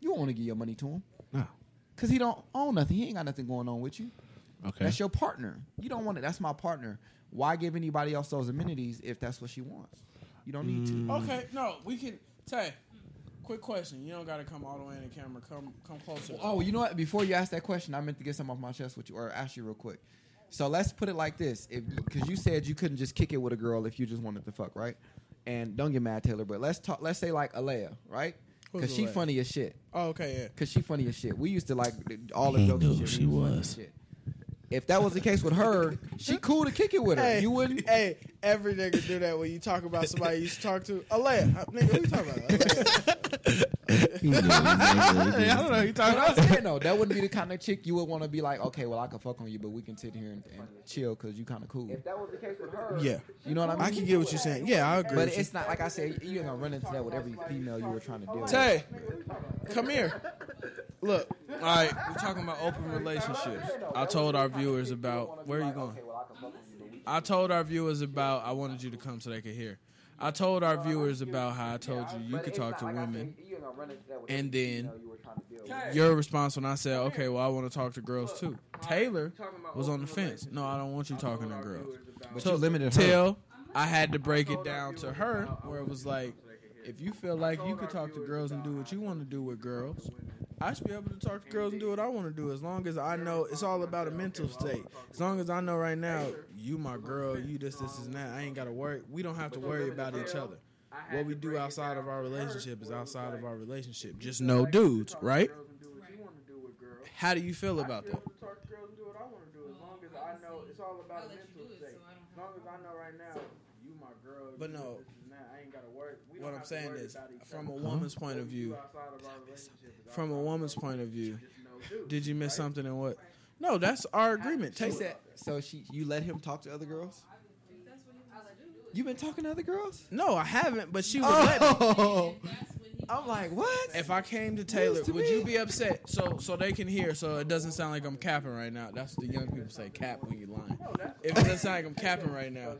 You don't want to give your money to him. No. Cause he don't own nothing. He ain't got nothing going on with you. Okay. That's your partner. You don't want it. That's my partner. Why give anybody else those amenities if that's what she wants? You don't need to. Mm. Okay, no, we can. Tay, quick question. You don't got to come all the way in the camera. Come, come closer. Oh, you know what? Before you ask that question, I meant to get something off my chest with you, or ask you real quick. So let's put it like this: if because you said you couldn't just kick it with a girl if you just wanted to fuck, right? And don't get mad, Taylor, but let's talk. Let's say like Alea, right? Because she funny as shit. Oh, okay, yeah. Because she funny as shit. We used to like all the He jokes. and knew shit. she We funny was. as shit. If that was the case with her, she cool to kick it with her. Hey, You wouldn't. Hey, every nigga do that when you talk about somebody you used to talk to. Alea, uh, nigga, who you talking about? Alea. [laughs] I don't know who you talking about. I'm saying though, that wouldn't be the kind of chick you would want to be like, okay, well I can fuck on you, but we can sit here and, and chill because you kind of cool. If that was the case with her, Yeah, you know what I mean. I can get what you're saying. Yeah, I agree. But it's not like I said. You ain't gonna run into that with every female you were trying to deal with. Tay, come here. Look, all right, we're talking about open relationships. I told our viewers about where are you going? I told our viewers about I wanted you to come so they could hear. I told our viewers about how I told you you could talk to women, and then your response when I said, "Okay, well I want to talk to girls too." Taylor was on the fence. No, I don't want you talking to girls. But So you limited her. Till I had to break it down to her, where it was like, if you feel like you could talk to girls and do what you want to do with girls, I should be able to talk to girls and do what I want to do. As long as I know, it's all about a mental state. As long as I know right now, you my girl, you this, this, and that. I ain't got to worry. We don't have to worry about each other. What we do outside of our relationship is outside of our relationship. Just no dudes, right? How do you feel about that? As long as I know it's all about a mental state. As long as I know right now, you my my girl. But no, what I'm saying is, from a woman's point of view, from a woman's point of view, did you miss something in what? No, that's our agreement. She Take said, so she you let him talk to other girls? You been talking to other girls? No, I haven't, but she would oh. let me. Oh, [laughs] I'm like, what? If I came to Taylor, to would me. you be upset? So so they can hear, so it doesn't sound like I'm capping right now. That's what the young people say, cap when you're lying. If it doesn't sound like I'm capping right now,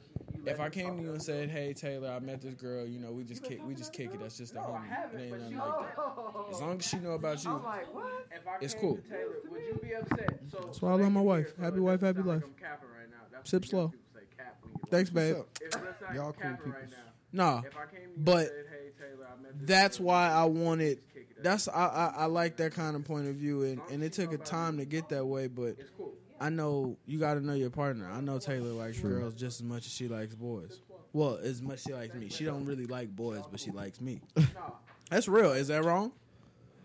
if I came to you and said, "Hey Taylor, I met this girl. You know, we just kick, we just kick it. That's just a homie. It ain't nothing like that. As long as she know about you, it's cool. Taylor, Would you be upset? So, That's why I love my wife. Happy wife, happy life. capping right now. That's Sip slow. Thanks, babe. Y'all cool people. Nah, but that's why I wanted. That's I, I I like that kind of point of view, and and it took a time to get that way, but I know you got to know your partner. I know Taylor likes girls just as much as she likes boys. Well, as much as she likes me. She don't really like boys, but she likes me. [laughs] That's real. Is that wrong?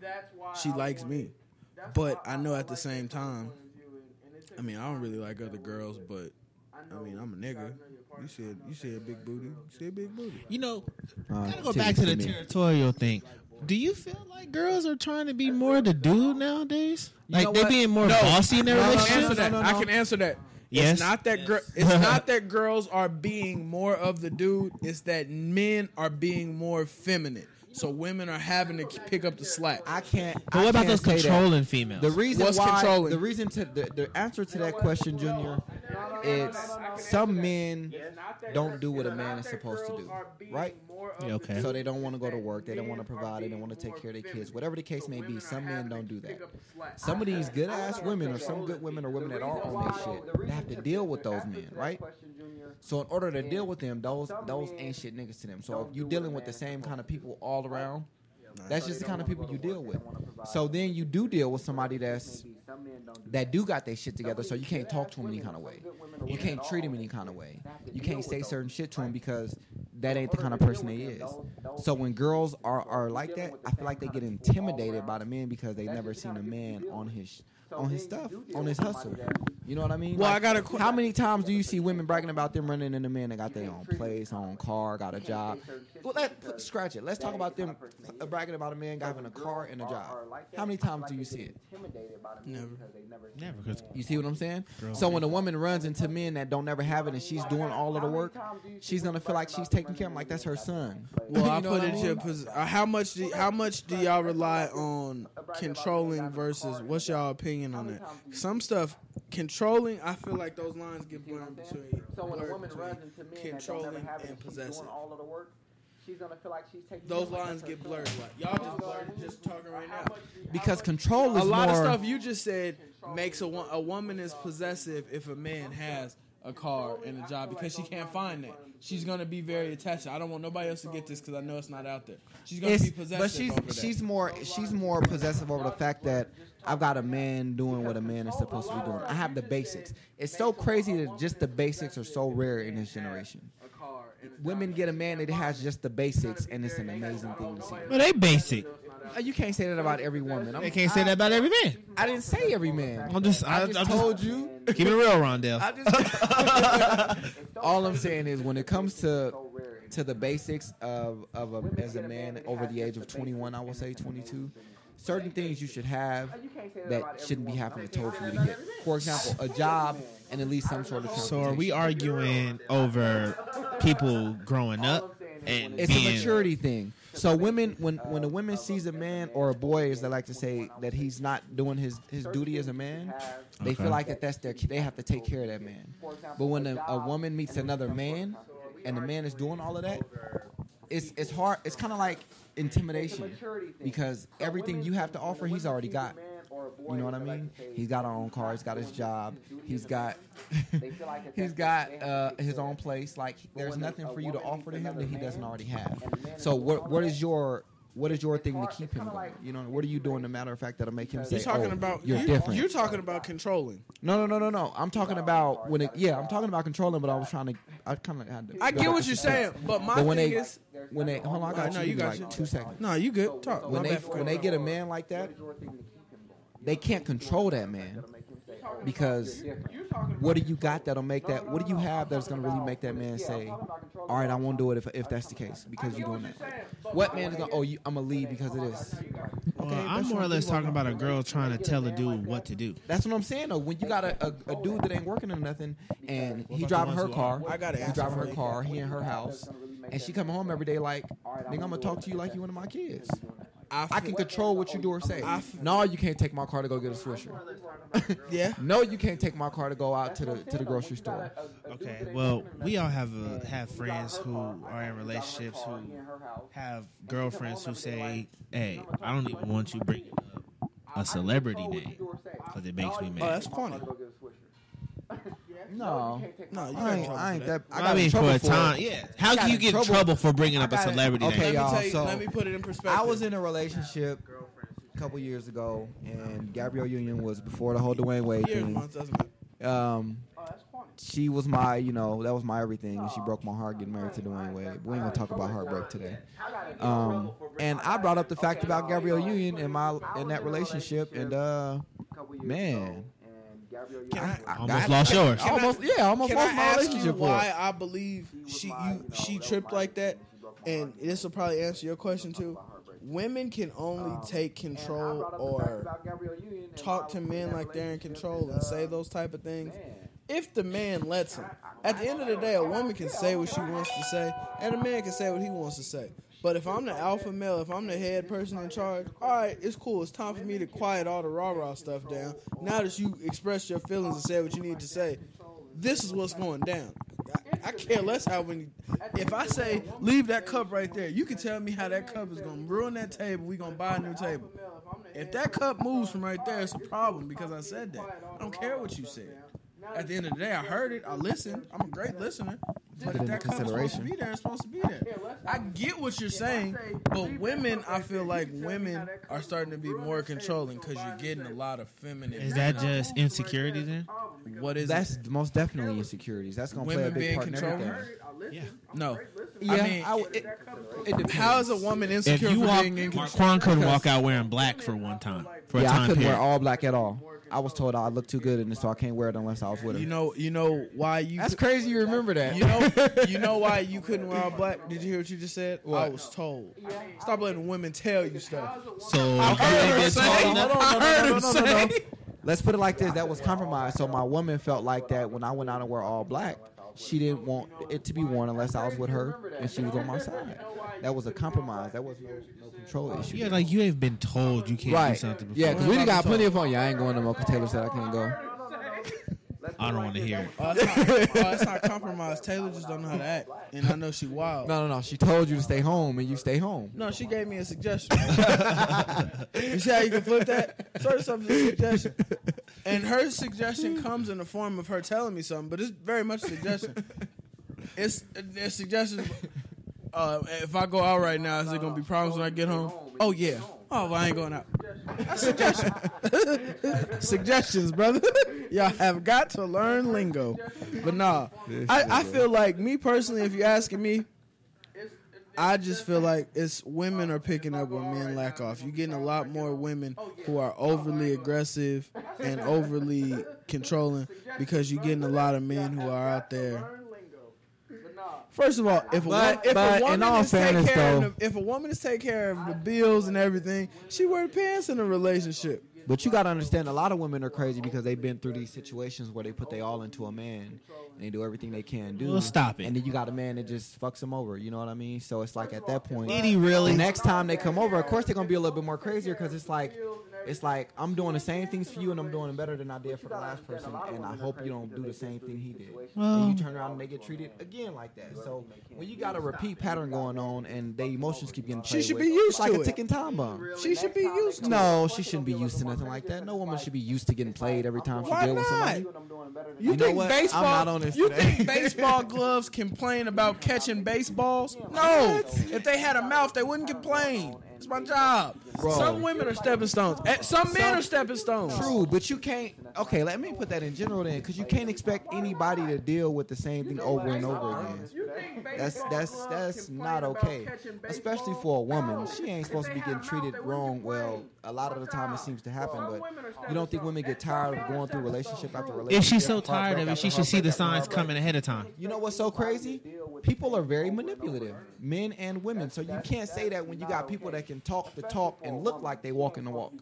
That's why She likes me, but I know at the same time. I mean, I don't really like other girls, but I mean, I'm a nigga. You said you said big booty. You said big booty. You know, Uh, gotta go back to the territorial thing. Do you feel like girls are trying to be more the dude nowadays? You Like know they what? being more No. bossy in their I can relationship? answer that. No, no, I can answer that. Yes. It's not that gir- it's not that girls are being more of the dude. It's that men are being more feminine. So women are having to pick up the slack. I can't. But I what about those say that. controlling females? The reason What's why, controlling? the reason to the, the answer to that question, Junior, it's some men don't do what a man is supposed to do, right? Yeah, okay. So they don't want to go to work. They don't want to provide. They don't want to take care of their kids. Whatever the case may be, some men don't do that. Some of these good ass women, or some good women, or women that are on their shit, they have to deal with those men, right? So in order to deal with them, those those ain't shit niggas to them. So if you're dealing with the same kind of people all around, that's just the kind of people you deal with. So then you do deal with somebody that's that do got their shit together. So you can't talk to them any kind of way. You can't treat them any kind of way. You can't say certain shit to them because that ain't the kind of person they is. So when girls are are like that, I feel like they get intimidated by the men because they never seen a man on his on his stuff, on his hustle. You know what I mean? Well, I got a qu- How many times do you see women bragging about them running into men that got their own place, own car, got a job? Well, let put- scratch it. Let's talk about them uh, bragging about a man having a car and a job. How many times do you see it? Never. Never, because You see what I'm saying? So when a woman runs into men that don't never have it and she's doing all of the work, she's gonna feel like she's taking care of him like that's her son. Well, [laughs] I put it I to pos- uh, how much do how much do y'all rely on controlling versus what's y'all opinion on that? Some stuff controlling, I feel like those lines get blurred between, So when a blurred woman between runs into men controlling never have it, and she's possessing. doing all of the work. She's gonna feel like she's taking. Those lines get blurred. Like y'all just blurred just talking right now. Because control is A lot more. of stuff you just said makes a wo- a woman is possessive if a man has a car and a job because she can't find that. She's gonna be very attached. I don't want nobody else to get this because I know it's not out there. She's gonna It's- be possessive but she's over that. she's more she's more possessive over the fact that I've got a man doing what a man is supposed to be doing. I have the basics. It's so crazy that just the basics are so rare in this generation. Women get a man that has just the basics, and it's an amazing thing to see. well, they basic. Uh, You can't say that about every woman. I'm, They can't say that about every man. I didn't say every man. I'm just, I, I just I'm told you. Keep it real, Rondell. I just [laughs] all I'm saying is when it comes to to the basics of of a, as a man over the age of 21, I will say 22. Certain things you should have that shouldn't be having to told for you to get. For example, a job and at least some sort of. So are we arguing over people growing up and It's a maturity thing. So women, when when a woman sees a man or a boy, as they like to say, that he's not doing his his duty as a man, they Okay. feel like that that's their they have to take care of that man. But when a, a woman meets another man, and the man is doing all of that, it's it's hard. It's kind of like intimidation because everything you have to offer, he's already got. You know what I mean? He's got our own car. He's got his job. He's got [laughs] he's got uh, his own place. Like there's nothing for you to offer to him that he doesn't already have. So what what is your what is your thing to keep him going? You know, what are you doing? The matter of fact that'll make him say, You're talking "Oh, about you're you, different." You're talking about controlling. no, no, no, no, no. I'm talking about when it. Yeah, I'm talking about controlling, but I was trying to. I kind of had to. I get what you're saying, but my But when thing they is, when they hold on, I got No, you. you You got like you. two seconds. no, you good. Talk. When they when they get a man like that, they can't control that man. Because what do you got that'll make that? What do you have that's gonna really make that man say, "All right, I won't do it if, if that's the case because you're doing that." What man is gonna? Oh, you, I'm gonna leave because of this. Well, Okay, I'm more or less talking about a girl trying to tell a dude what to do. That's what I'm saying though. When you got a, a, a dude that ain't working or nothing, and he driving her car, I got he driving her car, he in her house, and she coming home every day like, nigga, I'm gonna talk to you like you one of my kids. I, I can control what you do or say. No, you can't take my car to go get a swisher. [laughs] yeah. No, you can't take my car to go out to the to the grocery store. Okay, well, we all have uh, have friends who are in relationships who have girlfriends who say, "Hey, I don't even want you bringing up a celebrity name because it makes me Oh, mad." that's corny. No, No, you I ain't, I ain't that. that. I I, got in mean, for a time, it. yeah. How can you get in trouble- trouble for bringing up a celebrity Okay, name? Let me y'all, tell you. so- let me put it in perspective. I was in a relationship a couple years ago, and Gabrielle Union was before the whole Dwyane Wade thing. months, doesn't matter. Um, she was my, you know, that was my everything, and she broke my heart getting married to Dwyane Wade. We ain't gonna talk about heartbreak today. Um, and I brought up the fact about Gabrielle Union in my in that relationship, and uh, man, I, I Almost got- lost yours. I almost, yeah, I almost Can lost I my ask you relationship why it. I believe she you, she tripped like that? And this will probably answer your question too. Women can only take control or talk to men like they're in control and say those type of things if the man lets them. At the end of the day, a woman can say what she wants to say, and a man can say what he wants to say. But if I'm the alpha male, if I'm the head person in charge, all right, it's cool. It's time for me to quiet all the rah rah stuff down. Now that you expressed your feelings and said what you need to say, this is what's going down. I, I care less how many. If I say leave that cup right there, you can tell me how that cup is gonna ruin that table. We gonna buy a new table. If that cup moves from right there, it's a problem because I said that. I don't care what you said. At the end of the day, I heard it. I listened. I'm a great listener. But if into that supposed to consideration. be there, supposed to be there. I get what you're saying, but women, I feel like women are starting to be more controlling because you're getting a lot of feminine. Is that just insecurity then? what is That's it? most definitely insecurities. That's gonna play a big being part in controlling? everything. Yeah. No. Yeah, I mean, I w- it, it depends. how is a woman insecure? If insecure you for walk, being? Quan couldn't walk out wearing black for one time. For a yeah, I time couldn't period. wear all black at all. I was told I look too good in it, so I can't wear it unless I was with her. You know, you know why you. That's crazy. You remember that? You know, [laughs] you know why you couldn't wear all black. Did you hear what you just said? I was told. Stop letting women tell you stuff. So you heard ain't her say- told Hold on, I heard him say. Let's put it like this: that was compromised. So my woman felt like that when I went out and wore all black. She didn't want it to be worn unless I was with her and she was on my side. That was a compromise. That was no, no control issue. Yeah, like you have been told you can't do right. something before. Yeah, because we done got plenty of fun. Yeah, I ain't going to Mocha Taylor said I can't go. I don't want to hear it. Oh, it's not, [laughs] oh, it's not compromise. Taylor just don't know how to act, and I know she wild. No, no, no. She told you to stay home, and you stay home. No, she gave me a suggestion. [laughs] you see how you can flip that? Sort of something a suggestion. And her suggestion comes in the form of her telling me something, but it's very much a suggestion. It's a suggestion. Uh, if I go out right now, is there gonna be problems when I get home? Oh yeah. Oh, well, I ain't going out. That's suggestion. [laughs] Suggestions, brother. [laughs] Y'all have got to learn lingo. But nah, I, I feel like me personally, if you're asking me, I just feel like it's women are picking up where men lack off. You're getting a lot more women who are overly aggressive and overly controlling because you're getting a lot of men who are out there. First of all, if a, But- wo- if a woman is fairness, care though- of the, if a woman is take care of the bills and everything, she wear pants in a relationship. But you got to understand, a lot of women are crazy because they've been through these situations where they put they all into a man and they do everything they can do. Well, stop it. And then you got a man that just fucks them over. You know what I mean? So it's like at that point, Did he really? the next time they come over, of course they're gonna be a little bit more crazier because it's like, it's like I'm doing the same things for you and I'm doing it better than I did for the last person, and I hope you don't do the same thing he did. and you turn around and they get treated again like that. So when you got a repeat pattern going on and the emotions keep getting She should with, be used it's like to a ticking time bomb. She should be used to it. No, she shouldn't be used to nothing like that. No woman should be used to getting played every time she Why deal with somebody. not? You You, know think what? baseball? I'm not on this you today. think [laughs] baseball gloves complain about catching baseballs? No. If they had a mouth, they wouldn't complain. It's my job. Bro. Some women are stepping stones. Eh, Some men are stepping stones. True, but you can't. Okay, let me put that in general then, because you can't expect anybody to deal with the same thing over and over again. That's that's that's not okay, especially for a woman. She ain't supposed to be getting treated wrong. Well, a lot of the time it seems to happen, but you don't think women get tired of going through relationship after relationship? If she's so tired of it, she should see the signs coming ahead of time. You know what's so crazy? People are very manipulative, men and women. So you can't say that when you got people that can talk the talk and look like they walking the walk.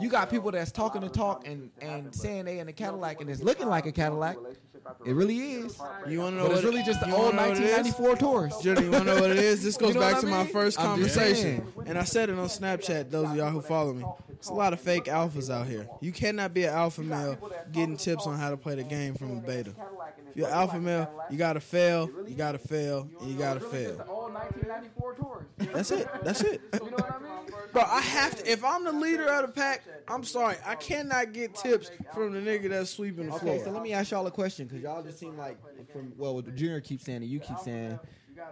You got people that's talking the talk and and saying they in a Cadillac and it's looking like a Cadillac. It really is, You want to know but what it's really just the old wanna know what it is? 1994 Taurus. You want to know what it is? This [laughs] goes know back to my first conversation. And I said it on Snapchat, those of y'all who follow me. It's a lot of fake alphas out here. You cannot be an alpha male getting tips on how to play the game from a beta. If you're alpha male, you got to fail, you got to fail, and you got to fail. Old 1994 Taurus. [laughs] That's it. That's it. You know what I mean? Bro, I have to. If I'm the leader of the pack, I'm sorry. I cannot get tips from the nigga that's sweeping the Okay, so let me ask y'all a question because y'all just seem like from well, the junior keeps saying it, you keep saying,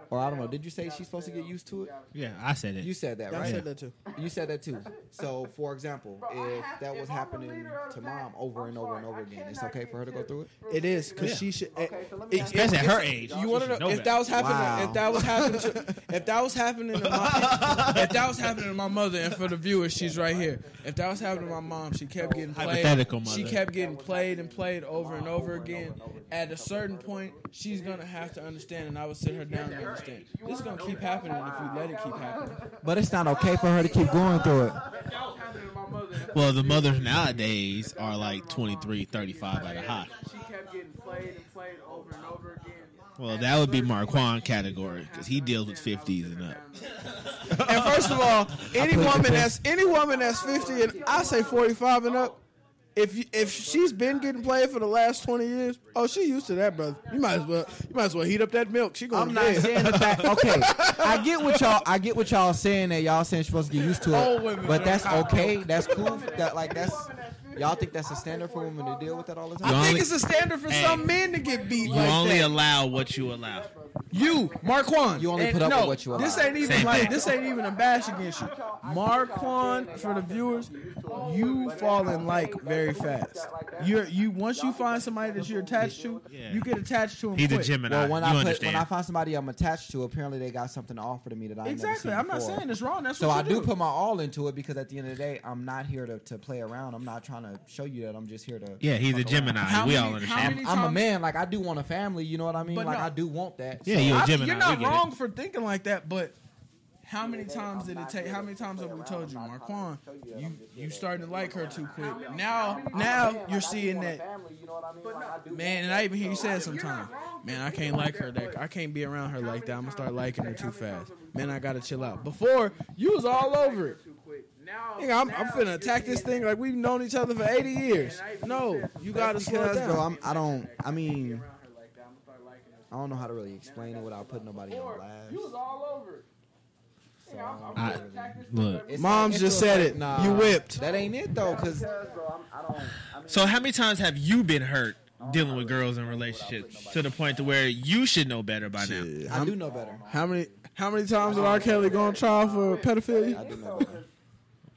or I don't know. Did you say she's supposed to get used to it? Yeah, I said it. You said that, I said that too. [laughs] You said that too. So, for example, if that was happening to mom over and over and over again, it's okay for her to go through it. It is because she should. it- it- Especially at her age. You want to know, know if that was happening? Wow. If that was happening to, [laughs] if that was happening to my, [laughs] if that was happening to my mother, and for the viewers, she's right here. If that was happening to my mom, she kept getting played. Hypothetical mother. She kept getting played and played over and over again. At a certain point, she's gonna have to understand, and I would sit her down and understand. This is gonna keep happening if we let it keep happening. But it's not okay for her to keep going through it. Well, the mothers nowadays are like 23, 35 at a high. She kept getting played and played over and over again. Well, that would be Marquand category because he deals with 50s and up. And first of all, any woman that's any woman that's fifty and I say forty five and up, if you, if she's been getting played for the last twenty years, oh, she used to that, brother. You might as well you might as well heat up that milk. She going to be I'm to not bed. saying the fact. [laughs] Okay, I get what y'all. I get what y'all saying that y'all saying she's supposed to get used to it. But that's okay. That's cool. That like that's y'all think that's a standard for women to deal with that all the time. I You think it's a standard for Hey. some men to get beat You like only that. allow what you allow. You, Marquand. You only and put up no, with what you This ain't even Same like this ain't even a bash against you. Marquand, for the viewers, you fall in like very fast. You're you once you find somebody that you're attached to, you get attached to him. He's a. Gemini. Well, when you I put, understand. when I find somebody I'm attached to, apparently they got something to offer to me that I Exactly. Never seen I'm not saying it's wrong. That's So what I you do put my all into it because at the end of the day, I'm not here to, to play around. I'm not trying to show you that. I'm just here to. yeah, he's a fuck around. Gemini. We many- all how understand. many- I'm a man. Like I do want a family. You know what I mean? But like no. I do want that. Yeah, So- you a I- Gemini. You're not we it. wrong for thinking like that, but how many times did it take? How many times have we told you, Marquand, you you starting to like her too quick? Now, now you're seeing that. Man, and I even hear you say it sometimes. Man, I can't like her. That I can't be around her like that. I'm gonna start liking her too fast. Man, I gotta chill out. Before you was all over it. Now, Nigga, I'm, I'm finna attack this thing like we've known each other for 80 years. No, you gotta slow Because, down. bro, I'm, I don't. I mean, I don't know how to really explain it without putting nobody on blast. you was blast. all over it. So, I, look. it's Moms just said like, it. Nah, You whipped. That ain't it though, because So how many times have you been hurt dealing with girls in relationships to the point to where you should know better by now? I do know better. How many how many times did R. Kelly go on trial for pedophilia? I do know better.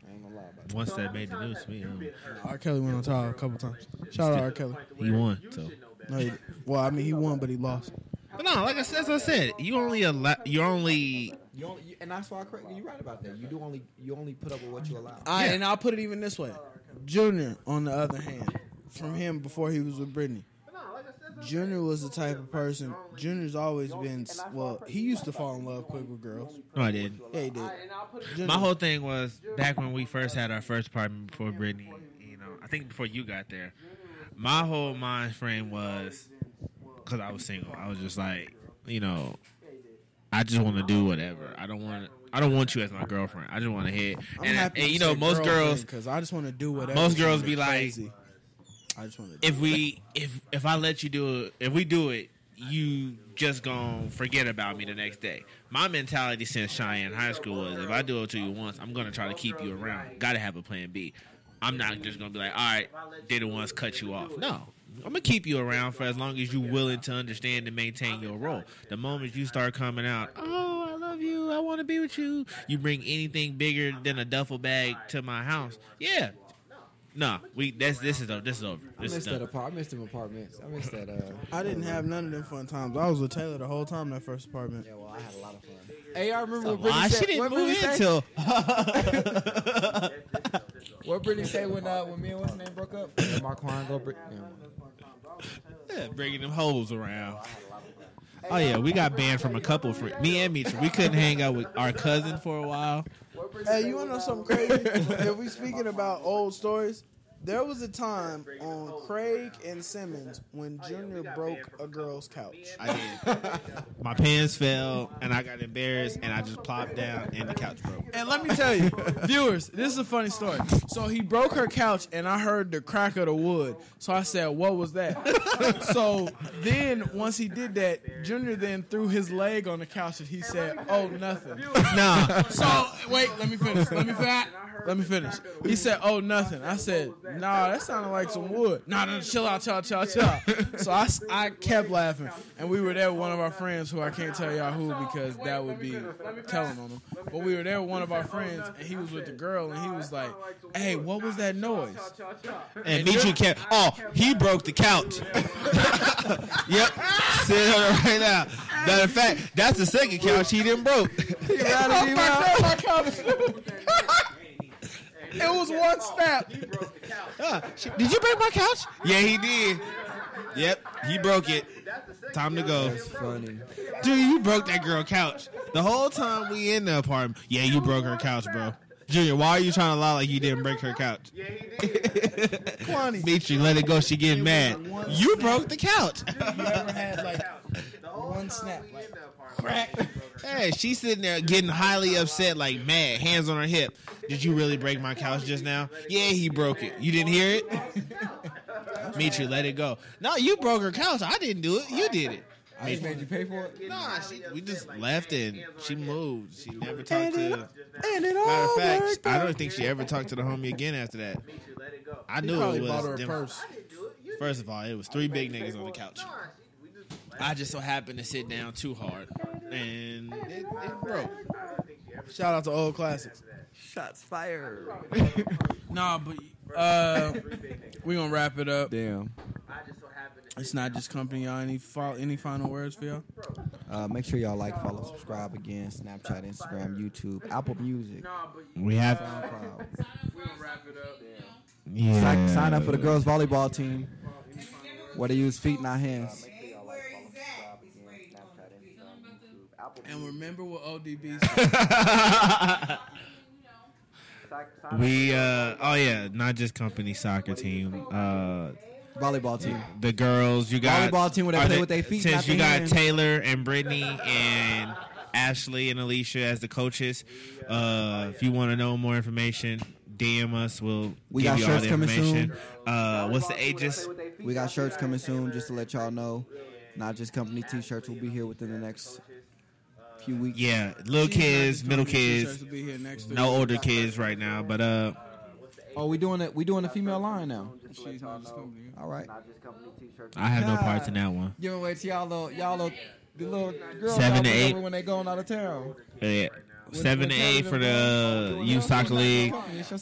I ain't gonna lie about. Once that made the news me, R. Kelly went on trial a couple times. Shout out R. Kelly. he won. So, No, he, well, I mean he won, but he lost. But no, like I said, as I said, you only allow, you only You only, and that's why I correct you. You're right about that. You do only you only put up with what you allow. I, Yeah. And I'll put it even this way. Junior, on the other hand, from him before he was with Brittany. Junior was the type of person. Junior's always been well. He used to fall in love quick with girls. no, I didn't. Yeah, he did. Junior, My whole thing was back when we first had our first apartment before Brittany. You know, I think before you got there. My whole mind frame was because I was single. I was just like, you know, I just want to do whatever. I don't want. I don't want you as my girlfriend. I just want to hit. And, and you know, most girls, because I just want to do whatever. most girls be like, crazy. I just want to. if we if if I let you do it, if we do it, you just gonna forget about me the next day. My mentality since Cheyenne High School was if I do it to you once, I'm gonna try to keep you around. Gotta have a plan B. I'm not just gonna be like, all right, did it once, cut you off. No. I'm gonna keep you around for as long as you're willing to understand and maintain your role. The moment you start coming out, oh, I love you, you. I want to be with you. You bring anything bigger than a duffel bag to my house. Yeah. No, we. That's this is over. This is over. This is missed that done. apart. I missed them apartments. I missed that. Uh, I didn't have none of them fun times. I was with Taylor the whole time in that first apartment. yeah, well, I had a lot of fun. Hey, I remember what Why Brittany she said. didn't move Brittany in say? till? [laughs] What Brittany say when uh, when me and what's his name broke up? Yeah, Marquand go. Brit- yeah. Yeah, bringing them hoes around. Oh yeah, we got banned from a couple. For me and Mitra, we couldn't hang out with our cousin for a while. Hey, you wanna know something crazy? if we speaking about old stories, there was a time on Craig and Simmons when Junior broke a girl's couch. I did. [laughs] My pants fell, and I got embarrassed, and I just plopped down, and the couch broke. And let me tell you, viewers, this is a funny story. So he broke her couch, and I heard the crack of the wood. So I said, "What was that?" [laughs] so then, once he did that, Junior then threw his leg on the couch, and he said, "Oh, nothing." Nah, So wait, let me finish. Let me finish. Let me finish. He said, "Oh, nothing." I said, "Nah, that sounded like some wood." Nah, no, chill out, chill out, chill out, chill out. So I, I kept laughing, and we were there with one of our friends who I can't tell y'all who because that would be telling on them. But we were there with one of our friends, and he was with the girl, and he was like, "Hey, what was that noise?" and Mitra kept. Oh, he broke the couch. [laughs] yep, sit on it right now. Matter of fact, that's the second couch he didn't broke. [laughs] [laughs] It was one snap. Ah, sh- [laughs] did you break my couch? Yeah, he did. Yep, he broke it. Time to go. That's funny. Dude, you broke that girl couch. The whole time we in the apartment. Yeah, you broke her couch, bro. Junior, why are you trying to lie like you didn't break her couch? Kwani, Dimitri, [laughs] let it go. She getting mad. You broke the couch. you ever had like [laughs] one snap? Like, crack. [laughs] Hey, she's sitting there getting highly upset, like mad, hands on her hip. Did you really break my couch just now? Yeah, he broke it. You didn't hear it? [laughs] Dimitri, let it go. No, you broke her couch. I didn't do it. You did it. I just made you pay for it. Nah, she, we just left and she moved. She never talked to. And it all Matter of fact, worked I don't think she ever talked to the homie again after that. I knew probably it bought her was a purse. First of all, it was three big niggas on the couch. I just so happened to sit down too hard, and it, it broke. Shout out to old classics. Shots fired. [laughs] Nah, but uh, we gonna wrap it up. Damn. It's not just company. Y'all any fo- any final words for y'all? Uh, make sure y'all like, follow, subscribe again. Snapchat, Instagram, YouTube, Apple Music, We have SoundCloud. We gonna wrap it up. yeah. Sign, sign up for the girls volleyball team. Where they use feet, not hands. And remember what ODB said. [laughs] we uh oh yeah, not just company soccer team. Uh Volleyball team. the girls you got Volleyball team where they are play with their feet, Since you got hands. Taylor and Brittany and Ashley and Alicia as the coaches. Uh if you want to know more information, DM us. We'll We give got you all shirts the coming information. Uh what's the ages? We got shirts coming soon, just to let y'all know. Not just company t-shirts will be here within the next few weeks. Yeah, little kids, middle kids, Will be here next week. no older kids right now, but uh Oh, we doing it. We doing a female line now. She's not just company. All right. I have no parts in that one. Giving away to y'all little, y'all little, the little girls seven to eight when they going out of town. Yeah. Seven to eight for the youth soccer league.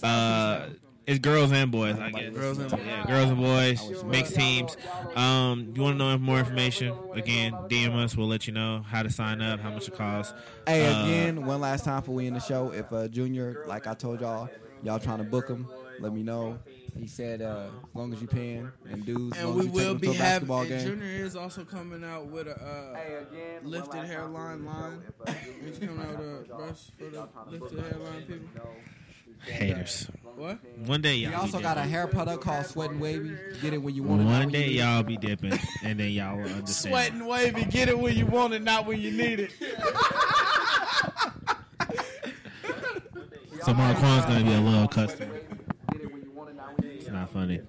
Uh, it's girls and boys, I guess. Girls and yeah, girls and boys, mixed teams. Um, you want to know more information? Again, DM us. We'll let you know how to sign up, how much it costs. Hey, Uh, again, one last time for we in the show. If uh, Junior, like I told y'all, y'all trying to book him, let me know. He said, uh, as long as you paying and dudes, as And long we as you will them be having. basketball and game. Junior is also coming out with a uh, lifted hairline line. He's coming out with a brush for the lifted hairline people. Haters. What? One day y'all. We also be got a hair product called Sweat and Wavy. Get it when you want it. One when you day it. y'all be dipping, and then y'all will understand. Sweating wavy. Get it when you want it, not when you need it. So Marquand's gonna be a loyal customer. It's not funny.